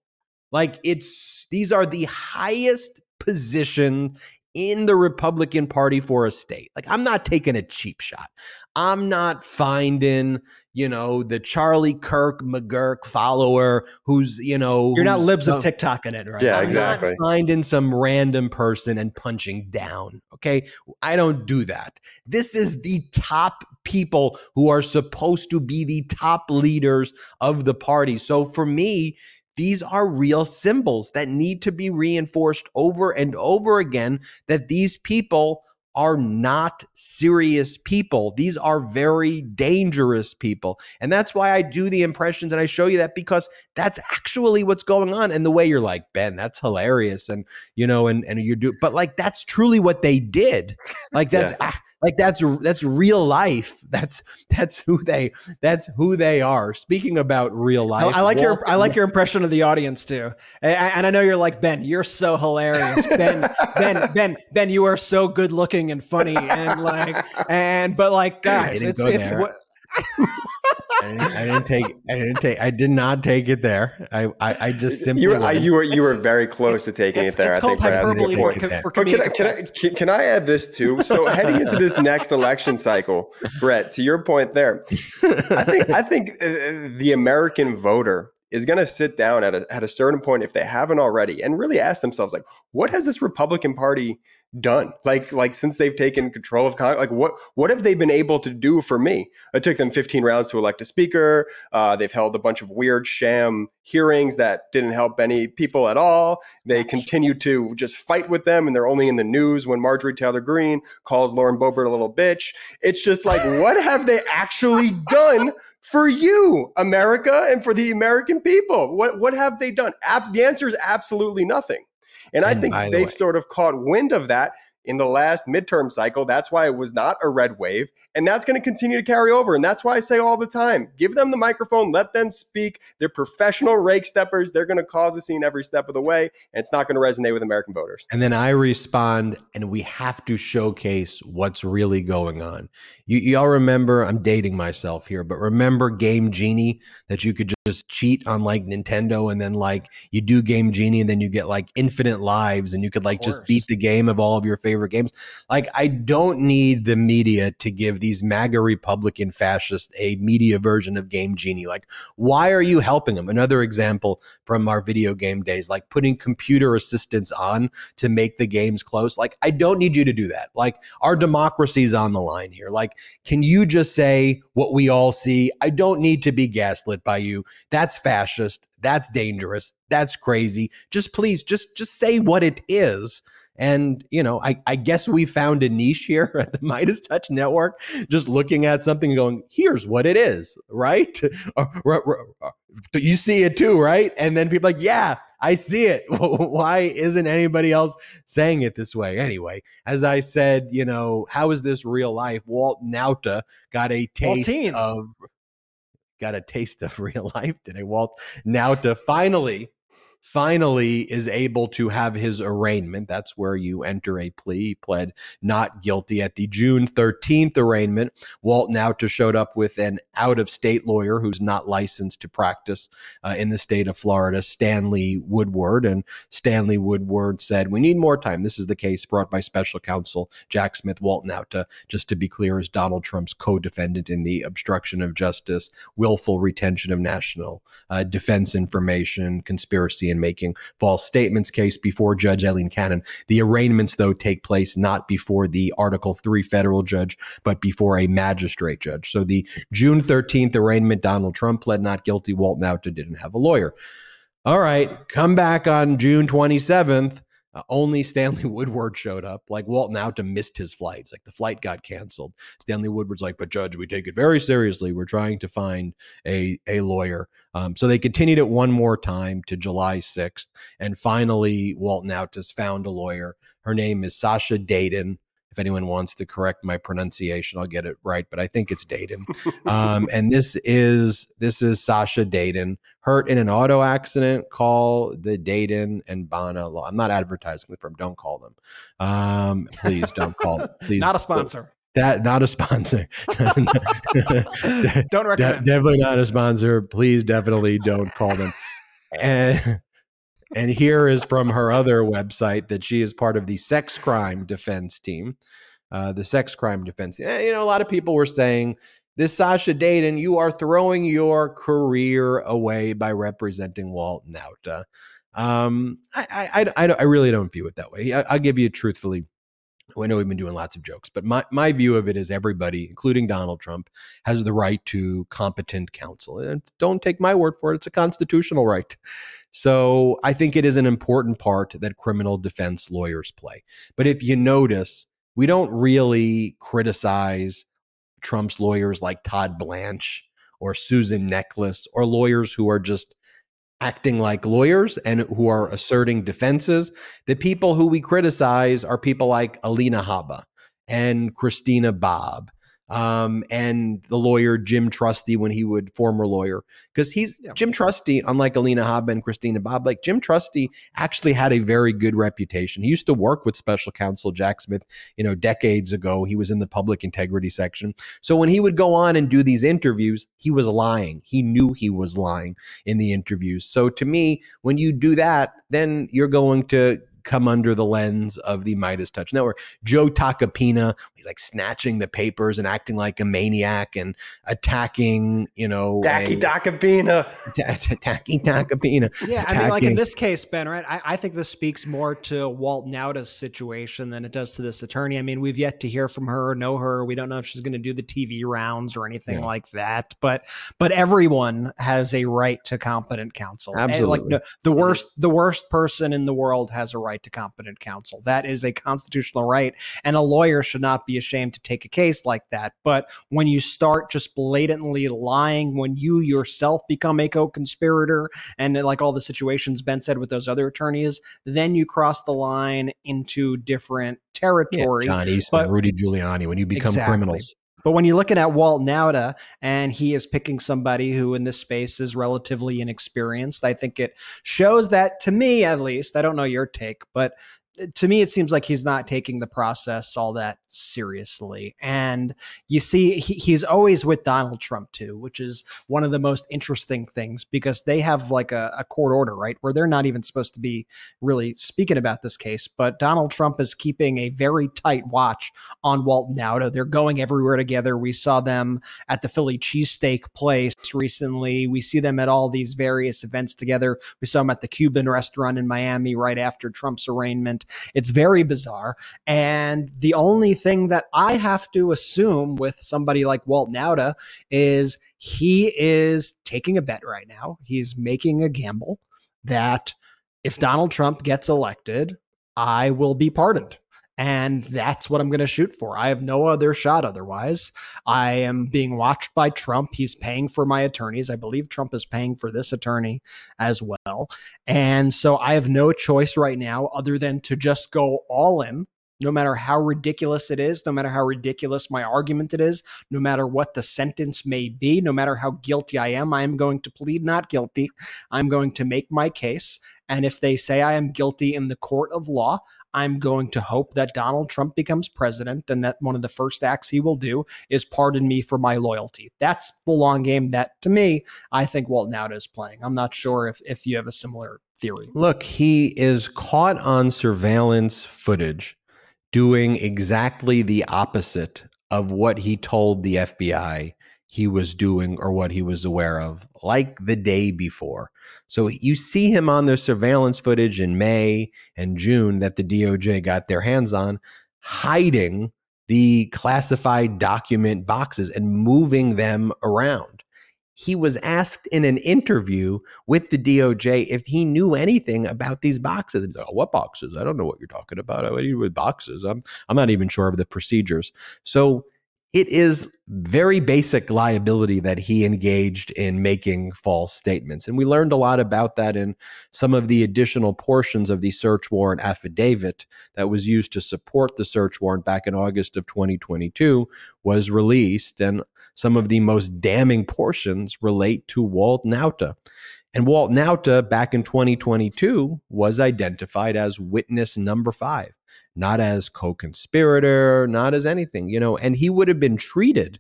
Speaker 1: Like it's these are the highest position in the Republican Party for a state. Like, I'm not taking a cheap shot. I'm not finding, you know, the Charlie Kirk McGurk follower who's, you know,
Speaker 2: you're not libs of TikTok in it, right?
Speaker 3: Yeah, I'm exactly.
Speaker 1: finding some random person and punching down. Okay. I don't do that. This is the top people who are supposed to be the top leaders of the party. So for me, these are real symbols that need to be reinforced over and over again that these people are not serious people. These are very dangerous people. And that's why I do the impressions and I show you that because that's actually what's going on. And the way you're like, Ben, that's hilarious. And, you know, and, and you do, but like, that's truly what they did. Like, that's, yeah. Like that's that's real life. That's that's who they that's who they are. Speaking about real life,
Speaker 2: I, I like your I like your impression of the audience too. And, and, I know you're like Ben. You're so hilarious, Ben. ben Ben Ben. You are so good looking and funny and like and but like guys, it's it's what.
Speaker 1: I, didn't, I didn't, take. I didn't take. I did not take it there. I. I, I just simply.
Speaker 3: You were. You were. You were very close to taking it there.
Speaker 2: It's I called think hyperbole for, for, for
Speaker 3: can, I, can, I, can, can I add this too? So heading into this next election cycle, Brett, to your point there, I think. I think uh, the American voter is going to sit down at a at a certain point if they haven't already and really ask themselves like, what has this Republican Party done. Like like since they've taken control of Congress like what what have they been able to do for me? It took them 15 rounds to elect a speaker. Uh, they've held a bunch of weird sham hearings that didn't help any people at all. They continue to just fight with them and they're only in the news when marjorie taylor greene calls lauren boebert a little bitch. It's just like what have they actually done for you america and for the american people? What what have they done? Ab- the answer is absolutely nothing and, I think they've way. sort of caught wind of that in the last midterm cycle. That's why it was not a red wave. And that's going to continue to carry over. And that's why I say all the time give them the microphone, let them speak. They're professional rake steppers. They're going to cause a scene every step of the way. And it's not going to resonate with American voters.
Speaker 1: And then I respond, and we have to showcase what's really going on. You, y'all remember, I'm dating myself here, but remember Game Genie that you could just cheat on like Nintendo and then like you do Game Genie and then you get like infinite lives and you could like just beat the game of all of your favorite games. Like, I don't need the media to give these MAGA Republican fascists a media version of Game Genie. Like, why are you helping them? Another example from our video game days, like putting computer assistants on to make the games close. Like, I don't need you to do that. Like, our democracy is on the line here. Like, can you just say what we all see? I don't need to be gaslit by you. That's fascist. That's dangerous. That's crazy. Just please, just just say what it is and, you know, I, I guess we found a niche here at the MeidasTouch Network, just looking at something and going, here's what it is, right? Uh, uh, you see it too, right? And then people like, yeah, I see it. Why isn't anybody else saying it this way? Anyway, as I said, you know, how is this real life? Walt Nauta got a taste Waltine. of got a taste of real life today. Walt Nauta finally finally is able to have his arraignment. That's where you enter a plea. He pled not guilty at the June 13th arraignment. Walt Nauta showed up with an out of state lawyer who's not licensed to practice uh, in the state of Florida, Stanley Woodward. And Stanley Woodward said, We need more time. This is the case brought by special counsel Jack Smith. Walt Nauta, just to be clear, is Donald Trump's co defendant in the obstruction of justice, willful retention of national uh, defense information, conspiracy and making false statements case before Judge Aileen Cannon. The arraignments, though, take place not before the Article 3 federal judge, but before a magistrate judge. So the June 13th arraignment, Donald Trump pled not guilty. Walton Nauta didn't have a lawyer. All right, come back on June 27th. Uh, only Stanley Woodward showed up. Like Walton Nauta missed his flights. Like the flight got canceled. Stanley Woodward's like, but Judge, we take it very seriously. We're trying to find a a lawyer. Um, so they continued it one more time to July 6th. And finally, Walt Nauta's found a lawyer. Her name is Sasha Dayton. If anyone wants to correct my pronunciation, I'll get it right, but I think it's Dayton. um, and this is this is Sasha Dayton hurt in an auto accident. Call the Dayton and Bana law. I'm not advertising the firm. Don't call them. Um, please don't call. Them. Please,
Speaker 2: not a sponsor.
Speaker 1: That not a sponsor.
Speaker 2: don't recommend.
Speaker 1: De- definitely not a sponsor. Please, definitely don't call them. And and here is from her other website that she is part of the sex crime defense team. Uh, the sex crime defense. Eh, you know, a lot of people were saying this Sasha Dedan, you are throwing your career away by representing Walt Nauta. Um, I, I, I, I, really don't view it that way. I, will give you truthfully. I know we've been doing lots of jokes, but my, my view of it is everybody, including Donald Trump, has the right to competent counsel. And don't take my word for it, it's a constitutional right. So I think it is an important part that criminal defense lawyers play. But if you notice, we don't really criticize Trump's lawyers like Todd Blanche or Susan Necheles or lawyers who are just acting like lawyers and who are asserting defenses. The people who we criticize are people like Alina Habba and Christina Bobb um, and the lawyer Jim Trusty when he would former lawyer because he's yeah. Jim Trusty, unlike Alina Habba and Christina Bobb, like Jim Trusty actually had a very good reputation. He used to work with special counsel Jack Smith, you know, decades ago. He was in the public integrity section. So when he would go on and do these interviews, he was lying. He knew he was lying in the interviews. So to me, when you do that, then you're going to come under the lens of the MeidasTouch Network. Joe Tacopina, he's like snatching the papers and acting like a maniac and attacking, you know,
Speaker 3: Tacky Tacopina.
Speaker 1: Tacky Tacopina.
Speaker 2: Yeah, I mean, like in this case, Ben, right? I, I think this speaks more to Walt Nauta's situation than it does to this attorney. I mean, we've yet to hear from her, know her. We don't know if she's going to do the TV rounds or anything yeah. like that. But but everyone has a right to competent counsel.
Speaker 1: Absolutely.
Speaker 2: And like the, the worst the worst person in the world has a right right to competent counsel. That is a constitutional right. And a lawyer should not be ashamed to take a case like that. But when you start just blatantly lying, when you yourself become a co conspirator, and like all the situations Ben said with those other attorneys, then you cross the line into different territory.
Speaker 1: Yeah, John Eastman, but, Rudy Giuliani, when you become exactly. criminals.
Speaker 2: But when you're looking at Walt Nauta and he is picking somebody who in this space is relatively inexperienced, I think it shows that to me at least, I don't know your take, but uh, to me, it seems like he's not taking the process all that seriously. And you see, he, he's always with Donald Trump too, which is one of the most interesting things because they have like a, a, court order, right? Where they're not even supposed to be really speaking about this case. But Donald Trump is keeping a very tight watch on Walt Nauta. They're going everywhere together. We saw them at the Philly cheesesteak place recently. We see them at all these various events together. We saw them at the Cuban restaurant in Miami right after Trump's arraignment. It's very bizarre. And the only thing that I have to assume with somebody like Walt Nauta is he is taking a bet right now. He's making a gamble that if Donald Trump gets elected, I will be pardoned. And that's what I'm going to shoot for. I have no other shot otherwise. I am being watched by Trump. He's paying for my attorneys. I believe Trump is paying for this attorney as well. And so I have no choice right now other than to just go all in no matter how ridiculous it is, no matter how ridiculous my argument it is, no matter what the sentence may be, no matter how guilty I am, I am going to plead not guilty. I'm going to make my case. And if they say I am guilty in the court of law, I'm going to hope that Donald Trump becomes president and that one of the first acts he will do is pardon me for my loyalty. That's the long game that, to me, I think Walt Nauta is playing. I'm not sure if, if you have a similar theory.
Speaker 1: Look, he is caught on surveillance footage doing exactly the opposite of what he told the FBI he was doing or what he was aware of, like the day before. So you see him on the surveillance footage in May and June that the DOJ got their hands on, hiding the classified document boxes and moving them around he was asked in an interview with the DOJ if he knew anything about these boxes. He's like, oh, what boxes? I don't know what you're talking about. I do with boxes. I'm I'm not even sure of the procedures. So it is very basic liability that he engaged in making false statements. And we learned a lot about that in some of the additional portions of the search warrant affidavit that was used to support the search warrant back in August of 2022 was released. And some of the most damning portions relate to Walt Nauta. And Walt Nauta back in 2022 was identified as witness number five not as co-conspirator, not as anything, you know, and he would have been treated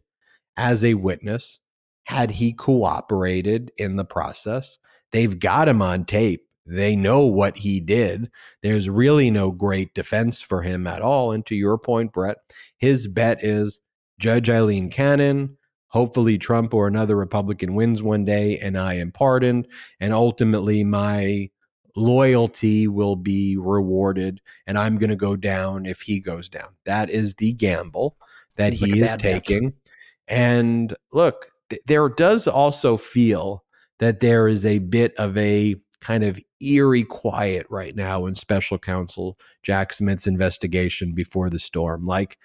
Speaker 1: as a witness had he cooperated in the process. They've got him on tape. They know what he did. There's really no great defense for him at all. And to your point, Brett, his bet is Judge Aileen Cannon. Hopefully, Trump or another Republican wins one day and I am pardoned. And ultimately, my loyalty will be rewarded and I'm going to go down if he goes down. That is the gamble that Seems he like is taking. Bet. And look, th- there does also feel that there is a bit of a kind of eerie quiet right now in special counsel Jack Smith's investigation before the storm. Like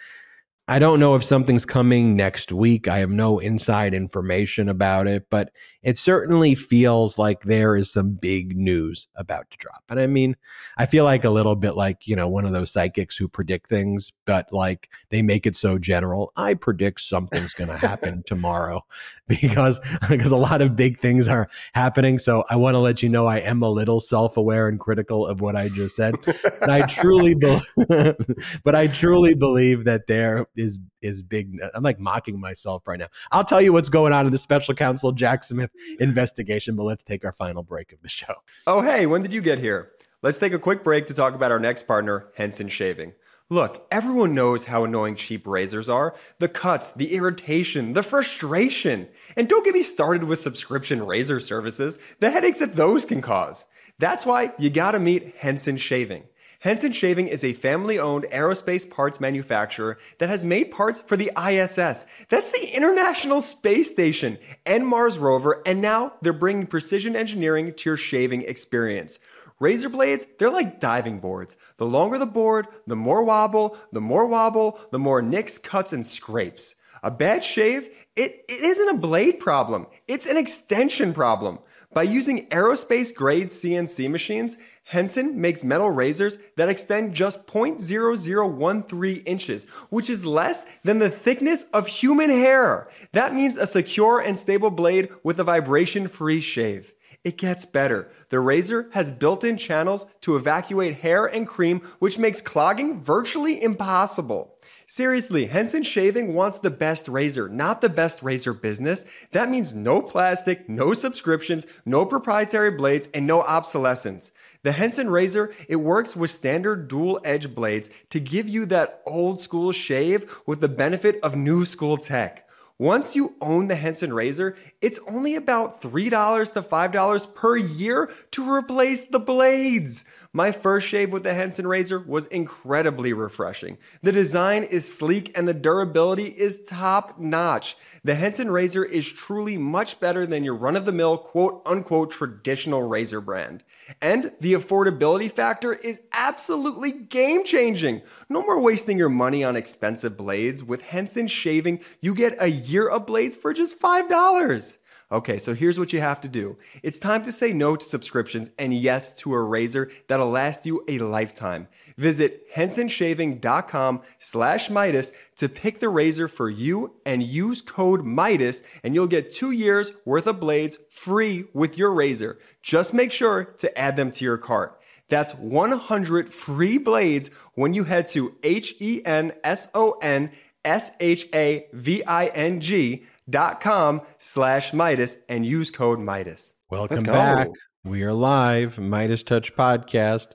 Speaker 1: I don't know if something's coming next week. I have no inside information about it, but it certainly feels like there is some big news about to drop. And I mean, I feel like a little bit like, you know, one of those psychics who predict things, but like they make it so general. I predict something's going to happen tomorrow because because a lot of big things are happening. So I want to let you know I am a little self-aware and critical of what I just said. But I truly but I truly believe that there is is big. Uh, I'm like mocking myself right now. I'll tell you what's going on in the special counsel Jack Smith investigation, but let's take our final break of the show.
Speaker 3: Oh, hey, when did you get here? Let's take a quick break to talk about our next partner, Henson Shaving. Look, everyone knows how annoying cheap razors are. The cuts, the irritation, the frustration. And don't get me started with subscription razor services, the headaches that those can cause. That's why you gotta meet Henson Shaving. Henson Shaving is a family owned aerospace parts manufacturer that has made parts for the ISS. That's the International Space Station and Mars rover, and now they're bringing precision engineering to your shaving experience. Razor blades, they're like diving boards. The longer the board, the more wobble, the more wobble, the more nicks, cuts, and scrapes. A bad shave, it, it isn't a blade problem, it's an extension problem. By using aerospace grade CNC machines, Henson makes metal razors that extend just 0.0013 inches, which is less than the thickness of human hair. That means a secure and stable blade with a vibration free shave. It gets better. The razor has built in channels to evacuate hair and cream, which makes clogging virtually impossible. Seriously, Henson Shaving wants the best razor, not the best razor business. That means no plastic, no subscriptions, no proprietary blades, and no obsolescence. The Henson razor, it works with standard dual edge blades to give you that old school shave with the benefit of new school tech. Once you own the Henson razor, it's only about $3 to $5 per year to replace the blades. My first shave with the Henson razor was incredibly refreshing. The design is sleek and the durability is top notch. The Henson razor is truly much better than your run of the mill quote unquote traditional razor brand. And the affordability factor is absolutely game changing. No more wasting your money on expensive blades. With Henson shaving, you get a year of blades for just $5. Okay, so here's what you have to do. It's time to say no to subscriptions and yes to a razor that'll last you a lifetime. Visit hensonshaving.com slash Meidas to pick the razor for you and use code Meidas and you'll get two years worth of blades free with your razor. Just make sure to add them to your cart. That's 100 free blades when you head to H-E-N-S-O-N-S-H-A-V-I-N-G dot com slash Meidas and use code Meidas.
Speaker 1: Welcome back. We are live, MeidasTouch podcast.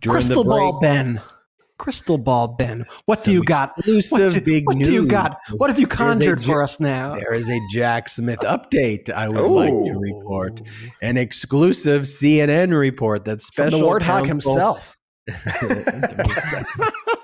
Speaker 2: During Crystal ball, Ben. Crystal ball, Ben. What do you got?
Speaker 1: Exclusive what do, big
Speaker 2: what
Speaker 1: news.
Speaker 2: do you got? What have you conjured for us now?
Speaker 1: There is a Jack Smith update. I would like to report an exclusive CNN report that special
Speaker 2: From the warthog himself.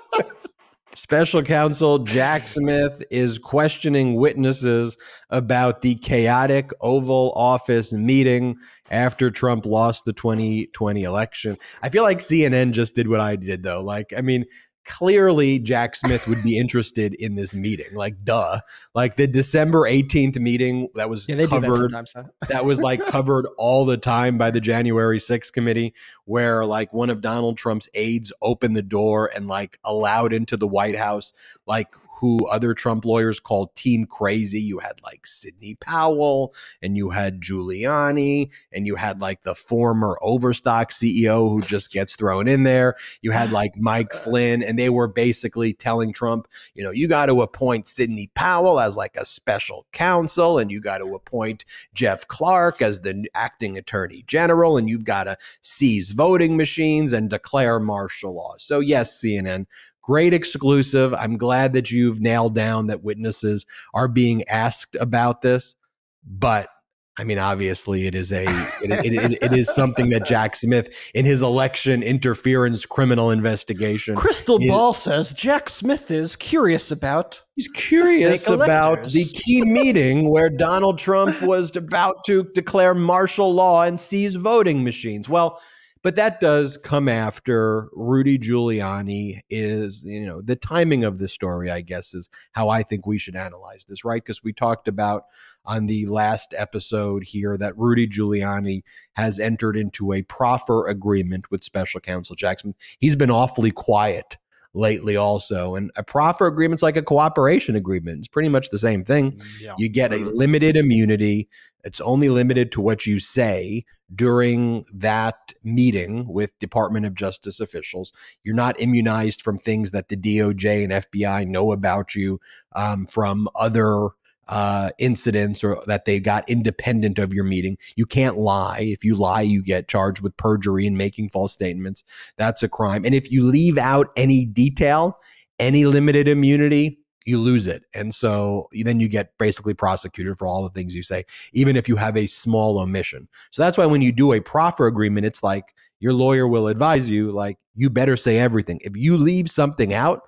Speaker 1: Special counsel Jack Smith is questioning witnesses about the chaotic Oval Office meeting after Trump lost the 2020 election. I feel like CNN just did what I did, though. Like, I mean, clearly Jack Smith would be interested in this meeting. Like, duh. Like the December 18th meeting that was yeah, covered. That, huh? that was like covered all the time by the January 6th committee, where like one of Donald Trump's aides opened the door and like allowed into the White House like who other Trump lawyers called team crazy. You had like Sidney Powell and you had Giuliani and you had like the former Overstock CEO who just gets thrown in there. You had like Mike Flynn and they were basically telling Trump, you know, you got to appoint Sidney Powell as like a special counsel and you got to appoint Jeff Clark as the acting attorney general and you've got to seize voting machines and declare martial law. So yes, CNN, Great exclusive. I'm glad that you've nailed down that witnesses are being asked about this. But I mean, obviously, it is a it, it, it, it is something that Jack Smith in his election interference criminal investigation.
Speaker 2: Crystal is, Ball says Jack Smith is curious about.
Speaker 1: He's curious about the key meeting where Donald Trump was about to declare martial law and seize voting machines. Well, but that does come after Rudy Giuliani is, you know, the timing of the story, I guess, is how I think we should analyze this, right? Because we talked about on the last episode here that Rudy Giuliani has entered into a proffer agreement with special counsel Jack Smith. He's been awfully quiet lately also and a proffer agreement's like a cooperation agreement it's pretty much the same thing yeah. you get a mm-hmm. limited immunity it's only limited to what you say during that meeting with Department of Justice officials. You're not immunized from things that the DOJ and FBI know about you um, from other uh, incidents or that they got independent of your meeting. You can't lie. If you lie, you get charged with perjury and making false statements. That's a crime. And if you leave out any detail, any limited immunity, you lose it. And so then you get basically prosecuted for all the things you say, even if you have a small omission. So that's why when you do a proffer agreement, it's like your lawyer will advise you, like, you better say everything. If you leave something out,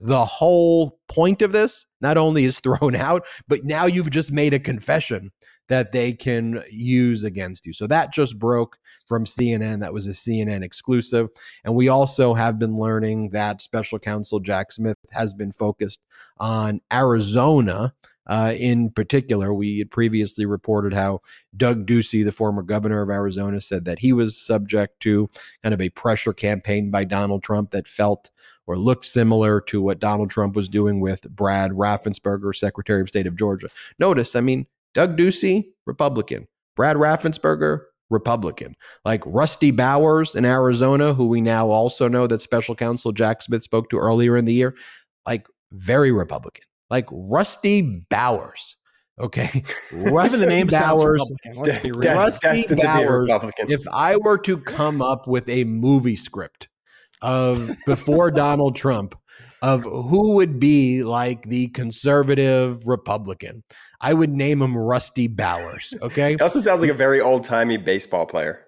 Speaker 1: the whole point of this not only is thrown out, but now you've just made a confession that they can use against you. So that just broke from CNN. That was a CNN exclusive. And we also have been learning that special counsel Jack Smith has been focused on Arizona. Uh, in particular, we had previously reported how Doug Ducey, the former governor of Arizona, said that he was subject to kind of a pressure campaign by Donald Trump that felt or looked similar to what Donald Trump was doing with Brad Raffensperger, Secretary of State of Georgia. Notice, I mean, Doug Ducey, Republican. Brad Raffensperger, Republican. Like Rusty Bowers in Arizona, who we now also know that special counsel Jack Smith spoke to earlier in the year, like very Republican. Like Rusty Bowers. Okay.
Speaker 2: Rusty the name Bowers.
Speaker 1: Let's be real. Rusty Bowers. If I were to come up with a movie script of before Donald Trump of who would be like the conservative Republican. I would name him Rusty Bowers. Okay.
Speaker 3: He also sounds like a very old timey baseball player.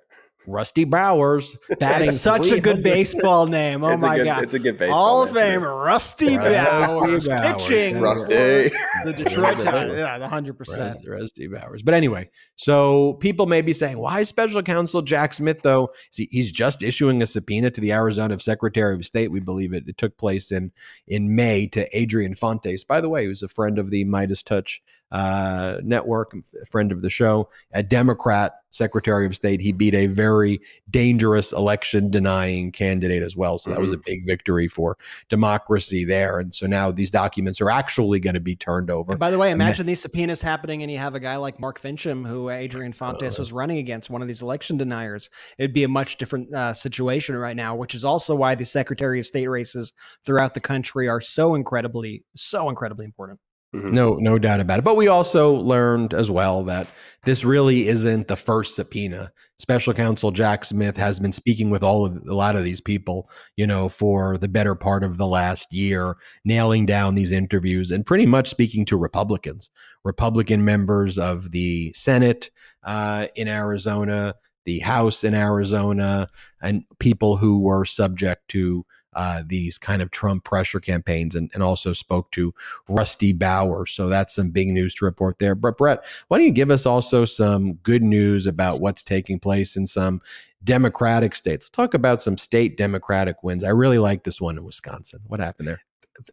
Speaker 1: Rusty Bowers
Speaker 2: batting such a good baseball name. Oh
Speaker 3: it's
Speaker 2: my
Speaker 3: good,
Speaker 2: god!
Speaker 3: It's a good baseball.
Speaker 2: Hall of Fame, Rusty Bowers, Bowers pitching.
Speaker 3: Rusty,
Speaker 2: the Detroit Tigers. Yeah, the hundred percent.
Speaker 1: Rusty Bowers. But anyway, so people may be saying, why Special Counsel Jack Smith though? See, he's just issuing a subpoena to the Arizona Secretary of State. We believe it. It took place in in May to Adrian Fontes. By the way, who's a friend of the MeidasTouch uh, network, friend of the show, a Democrat Secretary of State. He beat a very dangerous election denying candidate as well. So that mm-hmm. was a mm-hmm. big victory for democracy there. And so now these documents are actually going to be turned over.
Speaker 2: And by the way, imagine these subpoenas happening and you have a guy like Mark Finchem, who Adrian Fontes uh, was running against, one of these election deniers. It'd be a much different uh, situation right now, which is also why the Secretary of State races throughout the country are so incredibly, so incredibly important.
Speaker 1: Mm-hmm. No, no doubt about it. But we also learned as well that this really isn't the first subpoena. Special counsel Jack Smith has been speaking with all of a lot of these people, you know, for the better part of the last year, nailing down these interviews and pretty much speaking to Republicans, Republican members of the Senate uh, in Arizona, the House in Arizona, and people who were subject to uh, these kind of Trump pressure campaigns and, and also spoke to Rusty Bowers. So that's some big news to report there. But Brett, why don't you give us also some good news about what's taking place in some Democratic states? Let's talk about some state Democratic wins. I really like this one in Wisconsin. What happened there?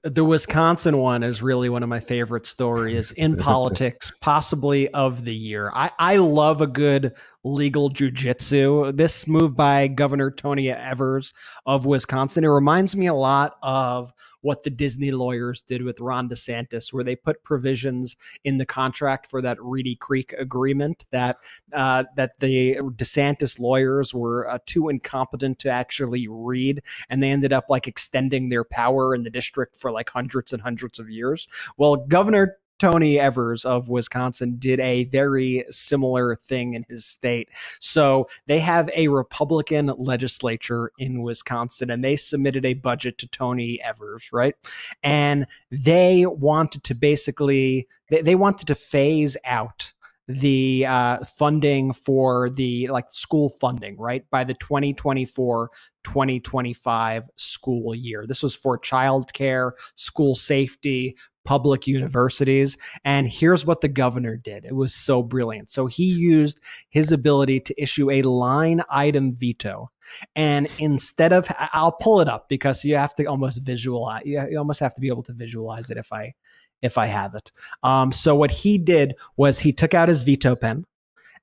Speaker 2: The Wisconsin one is really one of my favorite stories in politics, possibly of the year. I, I love a good legal jujitsu. This move by Governor Tony Evers of Wisconsin, it reminds me a lot of what the Disney lawyers did with Ron DeSantis, where they put provisions in the contract for that Reedy Creek agreement that uh, that the DeSantis lawyers were uh, too incompetent to actually read, and they ended up like extending their power in the district for like hundreds and hundreds of years. Well, Governor Tony Evers of Wisconsin did a very similar thing in his state. So they have a Republican legislature in Wisconsin and they submitted a budget to Tony Evers, right? And they wanted to basically, they, they wanted to phase out the uh, funding for the like school funding, right? By the 2024 2025 school year. This was for childcare, school safety, public universities. And here's what the governor did. It was so brilliant. So he used his ability to issue a line item veto. And instead of, I'll pull it up because you have to almost visualize, you almost have to be able to visualize it if I, if I have it. Um, so what he did was he took out his veto pen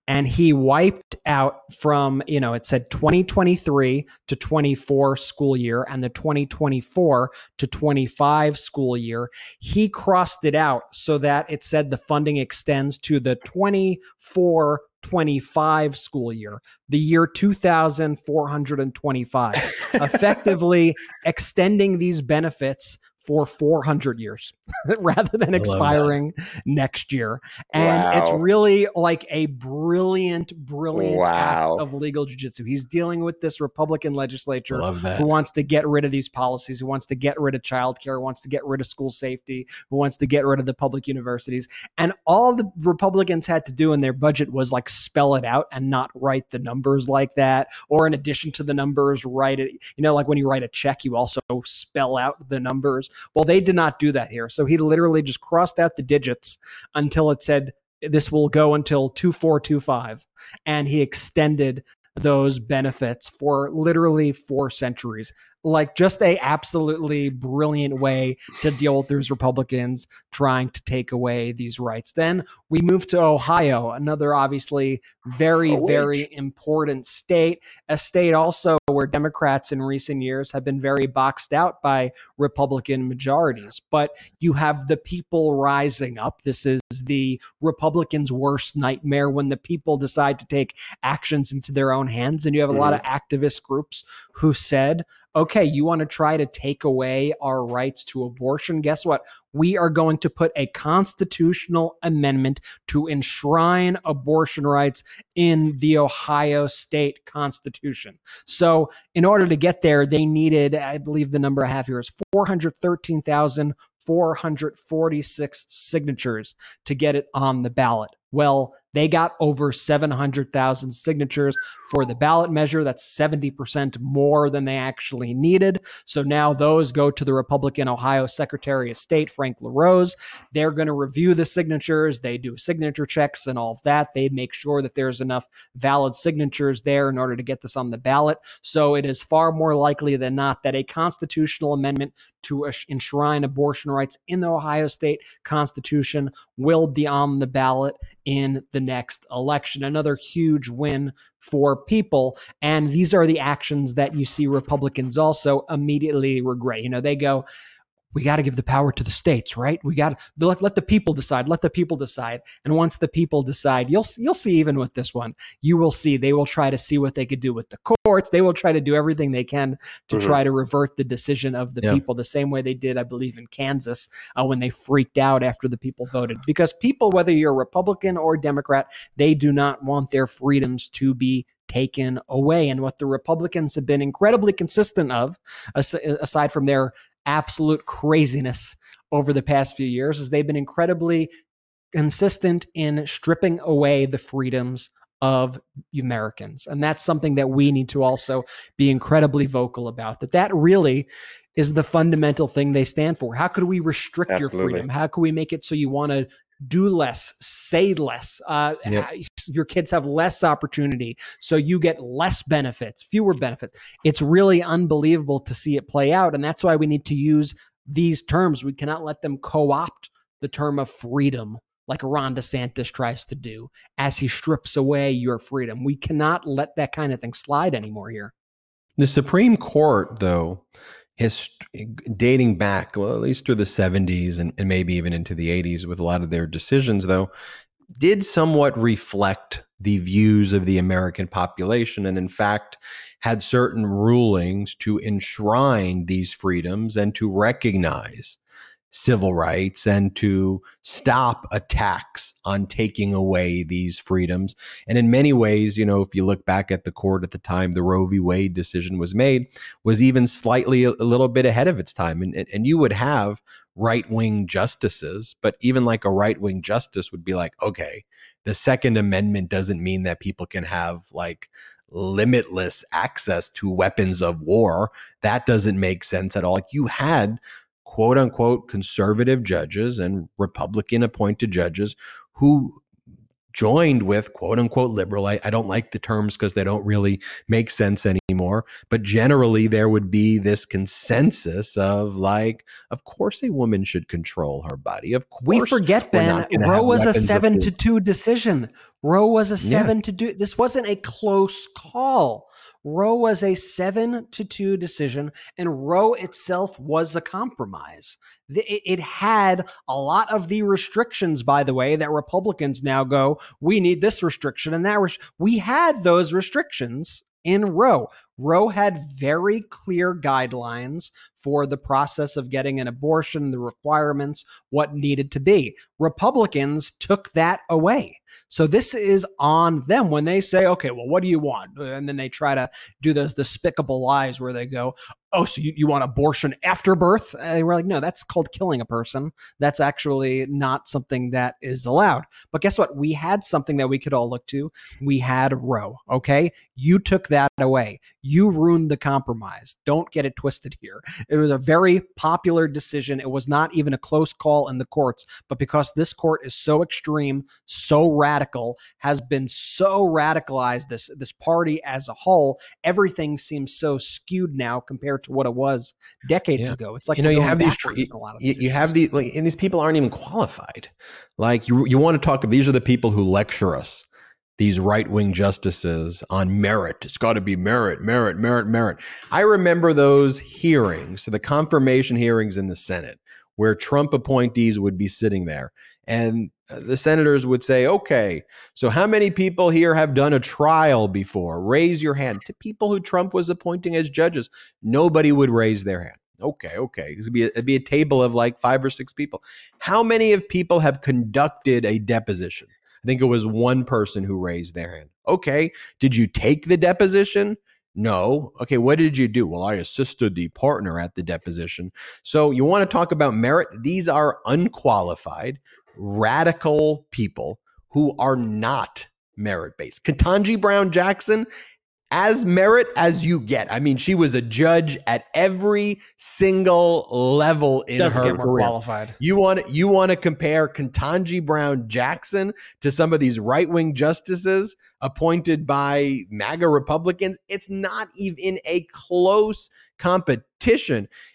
Speaker 2: and he wiped out from you know it said 2023 to 24 school year and the 2024 to 25 school year he crossed it out so that it said the funding extends to the 24 25 school year, the year 2425, effectively extending these benefits for 400 years rather than expiring next year. And wow. it's really like a brilliant, brilliant wow. act of legal jujitsu. He's dealing with this Republican legislature who wants to get rid of these policies, who wants to get rid of childcare, who wants to get rid of school safety, who wants to get rid of the public universities. And all the Republicans had to do in their budget was like spell it out and not write the numbers like that. Or in addition to the numbers, write it, you know, like when you write a check, you also spell out the numbers. Well, they did not do that here. So he literally just crossed out the digits until it said this will go until 2425 and he extended those benefits for literally four centuries like just a absolutely brilliant way to deal with those Republicans trying to take away these rights. Then we move to Ohio, another obviously very, oh, very important state, a state also where Democrats in recent years have been very boxed out by Republican majorities. But you have the people rising up. This is the Republicans' worst nightmare when the people decide to take actions into their own hands. And you have a mm-hmm. lot of activist groups who said, okay, you want to try to take away our rights to abortion? Guess what? We are going to put a constitutional amendment to enshrine abortion rights in the Ohio state constitution. So, in order to get there, they needed, I believe the number I have here is 413,446 signatures to get it on the ballot. Well, they got over 700,000 signatures for the ballot measure. That's 70% more than they actually needed. So now those go to the Republican Ohio Secretary of State, Frank LaRose. They're going to review the signatures. They do signature checks and all of that. They make sure that there's enough valid signatures there in order to get this on the ballot. So it is far more likely than not that a constitutional amendment to enshrine abortion rights in the Ohio State Constitution will be on the ballot in the next election. Another huge win for people. And these are the actions that you see Republicans also immediately regret. You know, they go, we got to give the power to the states, right? We got to let, let the people decide. Let the people decide. And once the people decide, you'll you'll see even with this one, you will see they will try to see what they could do with the courts. They will try to do everything they can to mm-hmm. try to revert the decision of the yeah. people, the same way they did, I believe, in Kansas uh, when they freaked out after the people voted. Because people, whether you're Republican or Democrat, they do not want their freedoms to be taken away. And what the Republicans have been incredibly consistent of, aside from their absolute craziness over the past few years is they've been incredibly consistent in stripping away the freedoms of Americans. And that's something that we need to also be incredibly vocal about that that really is the fundamental thing they stand for. How could we restrict Absolutely. your freedom? How can we make it so you want to do less, say less. Uh, yep. Your kids have less opportunity, so you get less benefits, fewer benefits. It's really unbelievable to see it play out, and that's why we need to use these terms. We cannot let them co-opt the term of freedom like Ron DeSantis tries to do as he strips away your freedom. We cannot let that kind of thing slide anymore here.
Speaker 1: The Supreme Court, though, his dating back, well, at least through the 70s and, and maybe even into the 80s with a lot of their decisions, though, did somewhat reflect the views of the American population and, in fact, had certain rulings to enshrine these freedoms and to recognize civil rights and to stop attacks on taking away these freedoms. And in many ways, you know, if you look back at the court at the time the Roe v. Wade decision was made, was even slightly a, little bit ahead of its time. And, and you would have right wing justices, but even like a right wing justice would be like, okay, the Second Amendment doesn't mean that people can have like limitless access to weapons of war. That doesn't make sense at all. Like you had quote unquote conservative judges and Republican appointed judges who joined with quote unquote liberal. I, I don't like the terms because they don't really make sense anymore. But generally, there would be this consensus of like, of course, a woman should control her body. Of course,
Speaker 2: we forget Ben. Roe was a seven to two decision. Roe was a seven yeah. to do. This wasn't a close call. Roe was a seven to two decision, and Roe itself was a compromise. It had a lot of the restrictions, by the way, that Republicans now go, we need this restriction and that. we had those restrictions in Roe. Roe had very clear guidelines for the process of getting an abortion, the requirements, what needed to be. Republicans took that away. So this is on them when they say, okay, well, what do you want? And then they try to do those despicable lies where they go, oh, so you, you want abortion after birth? And we're like, no, that's called killing a person. That's actually not something that is allowed. But guess what? We had something that we could all look to. We had Roe. Okay. You took that away. Ruined the compromise. Don't get it twisted here. It was a very popular decision. It was not even a close call in the courts, but because this court is so extreme, so radical, has been so radicalized, this, this party as a whole, everything seems so skewed now compared to what it was decades yeah. ago. It's like
Speaker 1: you know you have these you, you have these like, and these people aren't even qualified. Like you you want to talk. These are the people who lecture us. These right wing justices on merit. It's got to be merit, merit, merit, merit. I remember those hearings, so the confirmation hearings in the Senate, where Trump appointees would be sitting there. And the senators would say, okay, so how many people here have done a trial before? Raise your hand. To people who Trump was appointing as judges, nobody would raise their hand. Okay, okay. Would be a, it'd be a table of like five or six people. How many of people have conducted a deposition? I think it was one person who raised their hand. Okay, did you take the deposition? No. Okay, what did you do? Well, I assisted the partner at the deposition. So you want to talk about merit? These are unqualified, radical people who are not merit based. Ketanji Brown Jackson as merit as you get. I mean, she was a judge at every single level in Doesn't her career. Qualified. You want you want to compare Ketanji Brown Jackson to some of these right wing justices appointed by MAGA Republicans? It's not even a close competition.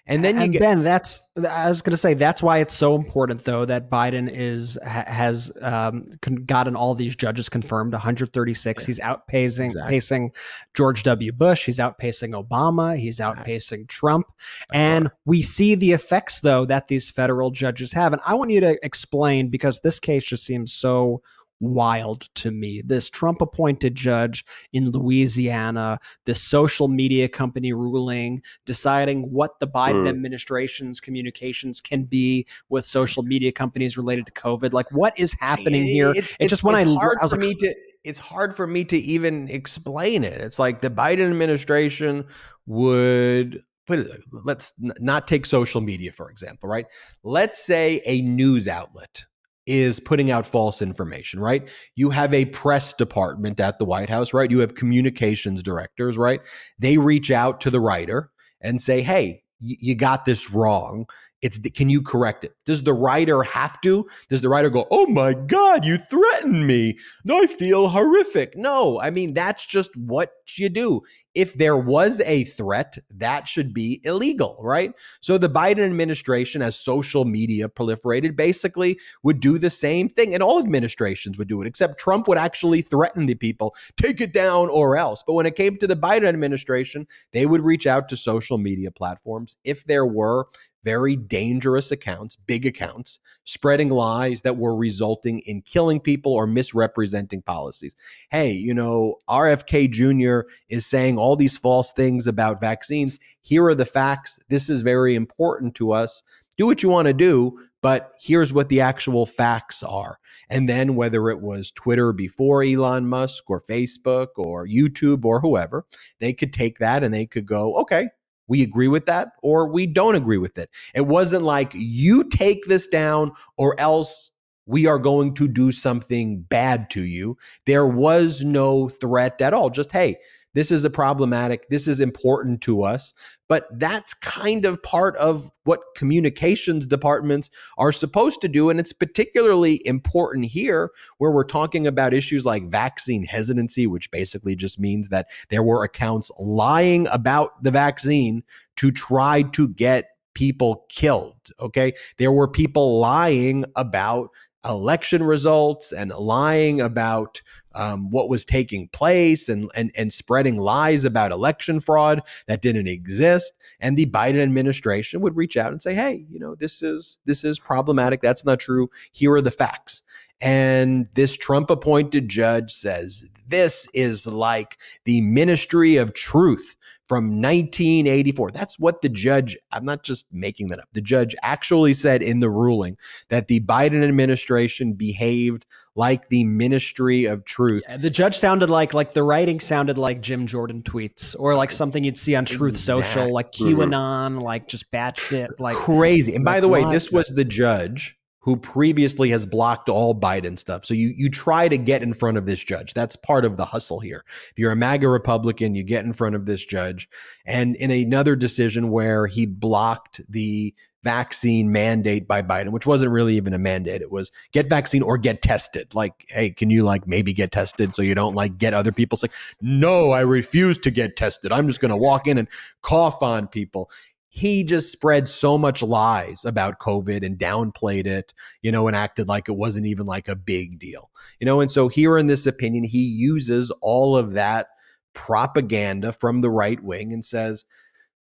Speaker 1: And then you
Speaker 2: and
Speaker 1: get
Speaker 2: Ben, that's I was going to say that's why it's so important though that Biden is has um, gotten all these judges confirmed 136. He's outpacing exactly. pacing George W. Bush. He's outpacing Obama. He's outpacing Trump. And we see the effects though that these federal judges have. And I want you to explain because this case just seems so wild to me. This Trump appointed judge in Louisiana, this social media company ruling, deciding what the Biden mm. administration's communications can be with social media companies related to COVID. Like, what is happening here?
Speaker 1: It's, it's just when I, hard I was for like, me to. It's hard for me to even explain it. It's like the Biden administration would put it, let's not take social media for example, right? Let's say a news outlet is putting out false information, right? You have a press department at the White House, right? You have communications directors, right? They reach out to the writer and say, hey, you got this wrong. It's can you correct it? Does the writer have to? Does the writer go, "Oh my god, you threatened me. I feel horrific." No, I mean that's just what you do. If there was a threat, that should be illegal, right? So the Biden administration as social media proliferated basically would do the same thing and all administrations would do it except Trump would actually threaten the people, take it down or else. But when it came to the Biden administration, they would reach out to social media platforms if there were very dangerous accounts, big accounts, spreading lies that were resulting in killing people or misrepresenting policies. Hey, you know, RFK Jr. is saying all these false things about vaccines. Here are the facts. This is very important to us. Do what you want to do, but here's what the actual facts are. And then whether it was Twitter before Elon Musk or Facebook or YouTube or whoever, they could take that and they could go, okay, we agree with that or we don't agree with it. It wasn't like you take this down or else we are going to do something bad to you. There was no threat at all. Just, hey, this is a problematic, this is important to us. But that's kind of part of what communications departments are supposed to do. And it's particularly important here where we're talking about issues like vaccine hesitancy, which basically just means that there were accounts lying about the vaccine to try to get people killed. Okay. There were people lying about election results and lying about um, what was taking place and, and and spreading lies about election fraud that didn't exist and the Biden administration would reach out and say hey you know this is this is problematic. That's not true. Here are the facts. And this Trump appointed judge says this is like the ministry of truth from 1984. That's what the judge, I'm not just making that up. The judge actually said in the ruling that the Biden administration behaved like the ministry of truth.
Speaker 2: Yeah, the judge sounded like like the writing sounded like Jim Jordan tweets or like something you'd see on Truth exactly. Social, like QAnon, like just batshit, like
Speaker 1: crazy. And by the way, this was the judge who previously has blocked all Biden stuff. So you you try to get in front of this judge. That's part of the hustle here. If you're a MAGA Republican, you get in front of this judge. And in another decision where he blocked the vaccine mandate by Biden, which wasn't really even a mandate. It was get vaccine or get tested. Like, hey, can you like maybe get tested so you don't like get other people sick? No, I refuse to get tested. I'm just going to walk in and cough on people he just spread so much lies about COVID and downplayed it, you know, and acted like it wasn't even like a big deal, you know. And so, here in this opinion, he uses all of that propaganda from the right wing and says,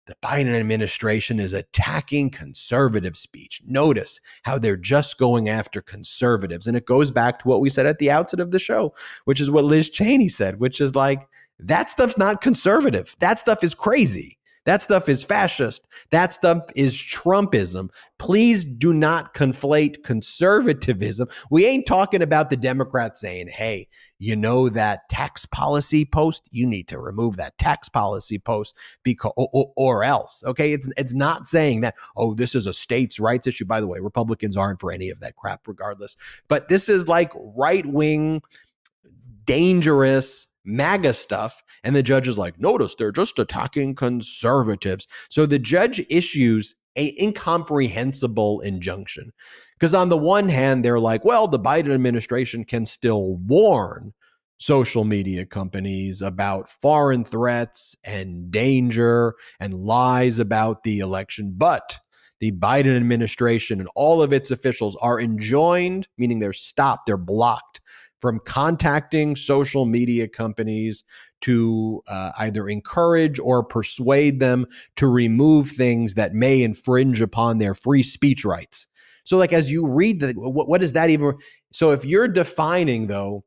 Speaker 1: the Biden administration is attacking conservative speech. Notice how they're just going after conservatives. And it goes back to what we said at the outset of the show, which is what Liz Cheney said, which is like, that stuff's not conservative. That stuff is crazy. That stuff is fascist. That stuff is Trumpism. Please do not conflate conservatism. We ain't talking about the Democrats saying, hey, you know that tax policy post? You need to remove that tax policy post because or, or, else. Okay. It's it's not saying that, oh, this is a states' rights issue. By the way, Republicans aren't for any of that crap, regardless. But this is like right-wing, dangerous MAGA stuff. And the judge is like, notice they're just attacking conservatives. So the judge issues a incomprehensible injunction. Because on the one hand, they're like, well, the Biden administration can still warn social media companies about foreign threats and danger and lies about the election. But the Biden administration and all of its officials are enjoined, meaning they're stopped, they're blocked from contacting social media companies to uh, either encourage or persuade them to remove things that may infringe upon their free speech rights. So, like, as you read the, what, what is that even? So, if you're defining though,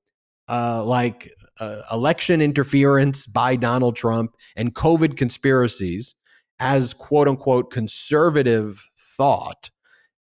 Speaker 1: uh, like uh, election interference by Donald Trump and COVID conspiracies as quote unquote conservative thought,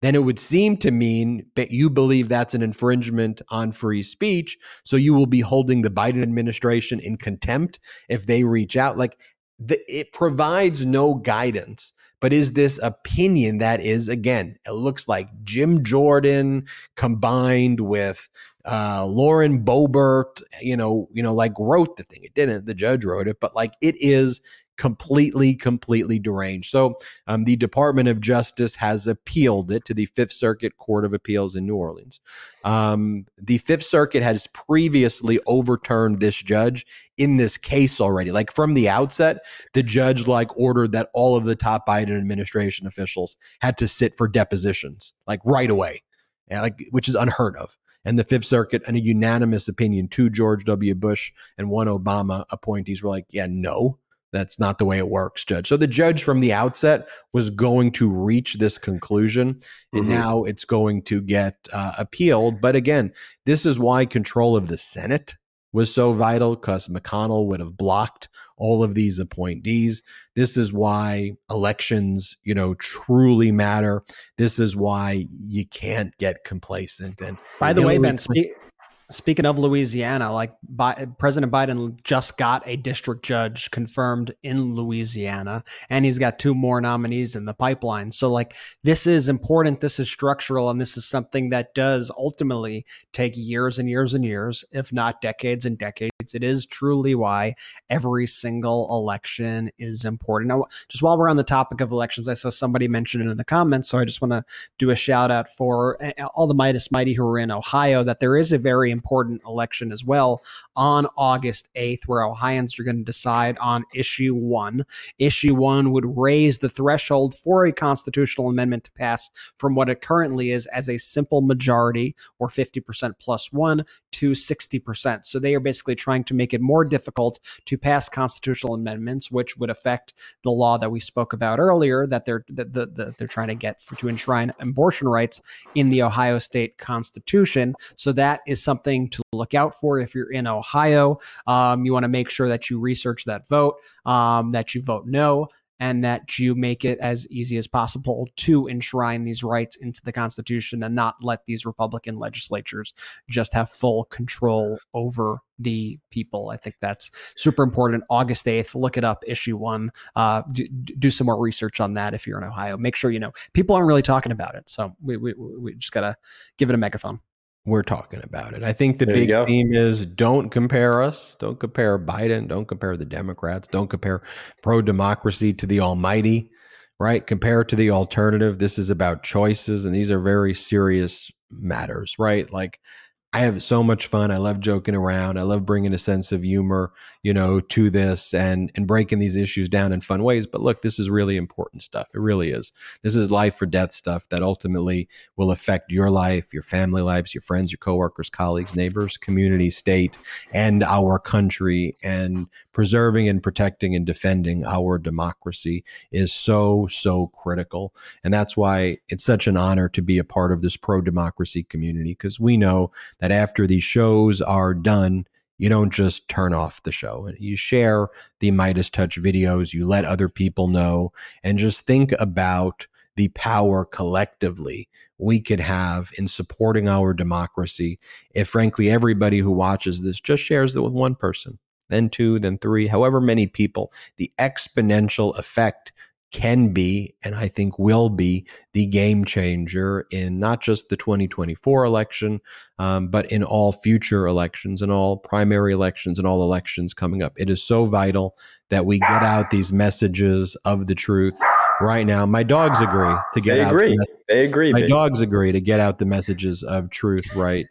Speaker 1: then it would seem to mean that you believe that's an infringement on free speech. So you will be holding the Biden administration in contempt if they reach out. Like, the, it provides no guidance. But is this opinion that is again? It looks like Jim Jordan combined with uh, Lauren Boebert. You know, you know, like wrote the thing. It didn't. The judge wrote it, but like it is completely, completely deranged. So um, the Department of Justice has appealed it to the Fifth Circuit Court of Appeals in New Orleans. Um, the Fifth Circuit has previously overturned this judge in this case already. Like from the outset, the judge like ordered that all of the top Biden administration officials had to sit for depositions, like right away, yeah, like which is unheard of and the Fifth Circuit, in a unanimous opinion, two George W. Bush and one Obama appointees were like, yeah, no, that's not the way it works, Judge. So the judge from the outset was going to reach this conclusion, and mm-hmm. now it's going to get uh, appealed. But again, this is why control of the Senate was so vital because McConnell would have blocked all of these appointees. This is why elections, you know, truly matter. This is why you can't get complacent. And
Speaker 2: by the way, Ben, spe- Speaking of Louisiana, like Bi- President Biden just got a district judge confirmed in Louisiana, and he's got two more nominees in the pipeline. So, like, this is important. This is structural, and this is something that does ultimately take years and years and years, if not decades and decades. It is truly why every single election is important. Now, just while we're on the topic of elections, I saw somebody mention it in the comments, so I just want to do a shout out for eh, all the Meidas Mighty who are in Ohio that there is a very important election as well on August 8th, where Ohioans are going to decide on issue one. Issue one would raise the threshold for a constitutional amendment to pass from what it currently is as a simple majority or 50% plus one to 60%. So they are basically trying to make it more difficult to pass constitutional amendments, which would affect the law that we spoke about earlier that they're that, that they're trying to get for, to enshrine abortion rights in the Ohio state constitution. So that is something to look out for if you're in Ohio. Um, you want to make sure that you research that vote, um, that you vote no, and that you make it as easy as possible to enshrine these rights into the Constitution and not let these Republican legislatures just have full control over the people. I think that's super important. August 8th, look it up, issue one. Uh, do, do, some more research on that if you're in Ohio. Make sure you know. People aren't really talking about it. So we, we, we just got to give it a megaphone
Speaker 1: we're talking about it. I think the there big theme is don't compare us. Don't compare Biden. Don't compare the Democrats. Don't compare pro democracy to the almighty, right? Compare to the alternative. This is about choices, and these are very serious matters, right? Like, I have so much fun. I love joking around. I love bringing a sense of humor, you know, to this and and breaking these issues down in fun ways. But look, this is really important stuff. It really is. This is life or death stuff that ultimately will affect your life, your family lives, your friends, your coworkers, colleagues, neighbors, community, state, and our country. And preserving and protecting and defending our democracy is so so critical. And that's why it's such an honor to be a part of this pro democracy community because we know that after these shows are done, you don't just turn off the show. You share the MeidasTouch videos, you let other people know, and just think about the power collectively we could have in supporting our democracy if, frankly, everybody who watches this just shares it with one person, then two, then three, however many people. The exponential effect can be, and I think will be, the game changer in not just the 2024 election, um, but in all future elections and all primary elections and all elections coming up. It is so vital that we get out these messages of the truth right now. My dogs agree to get
Speaker 3: they
Speaker 1: out.
Speaker 3: Agree. The, they agree.
Speaker 1: My dogs agree to get out the messages of truth right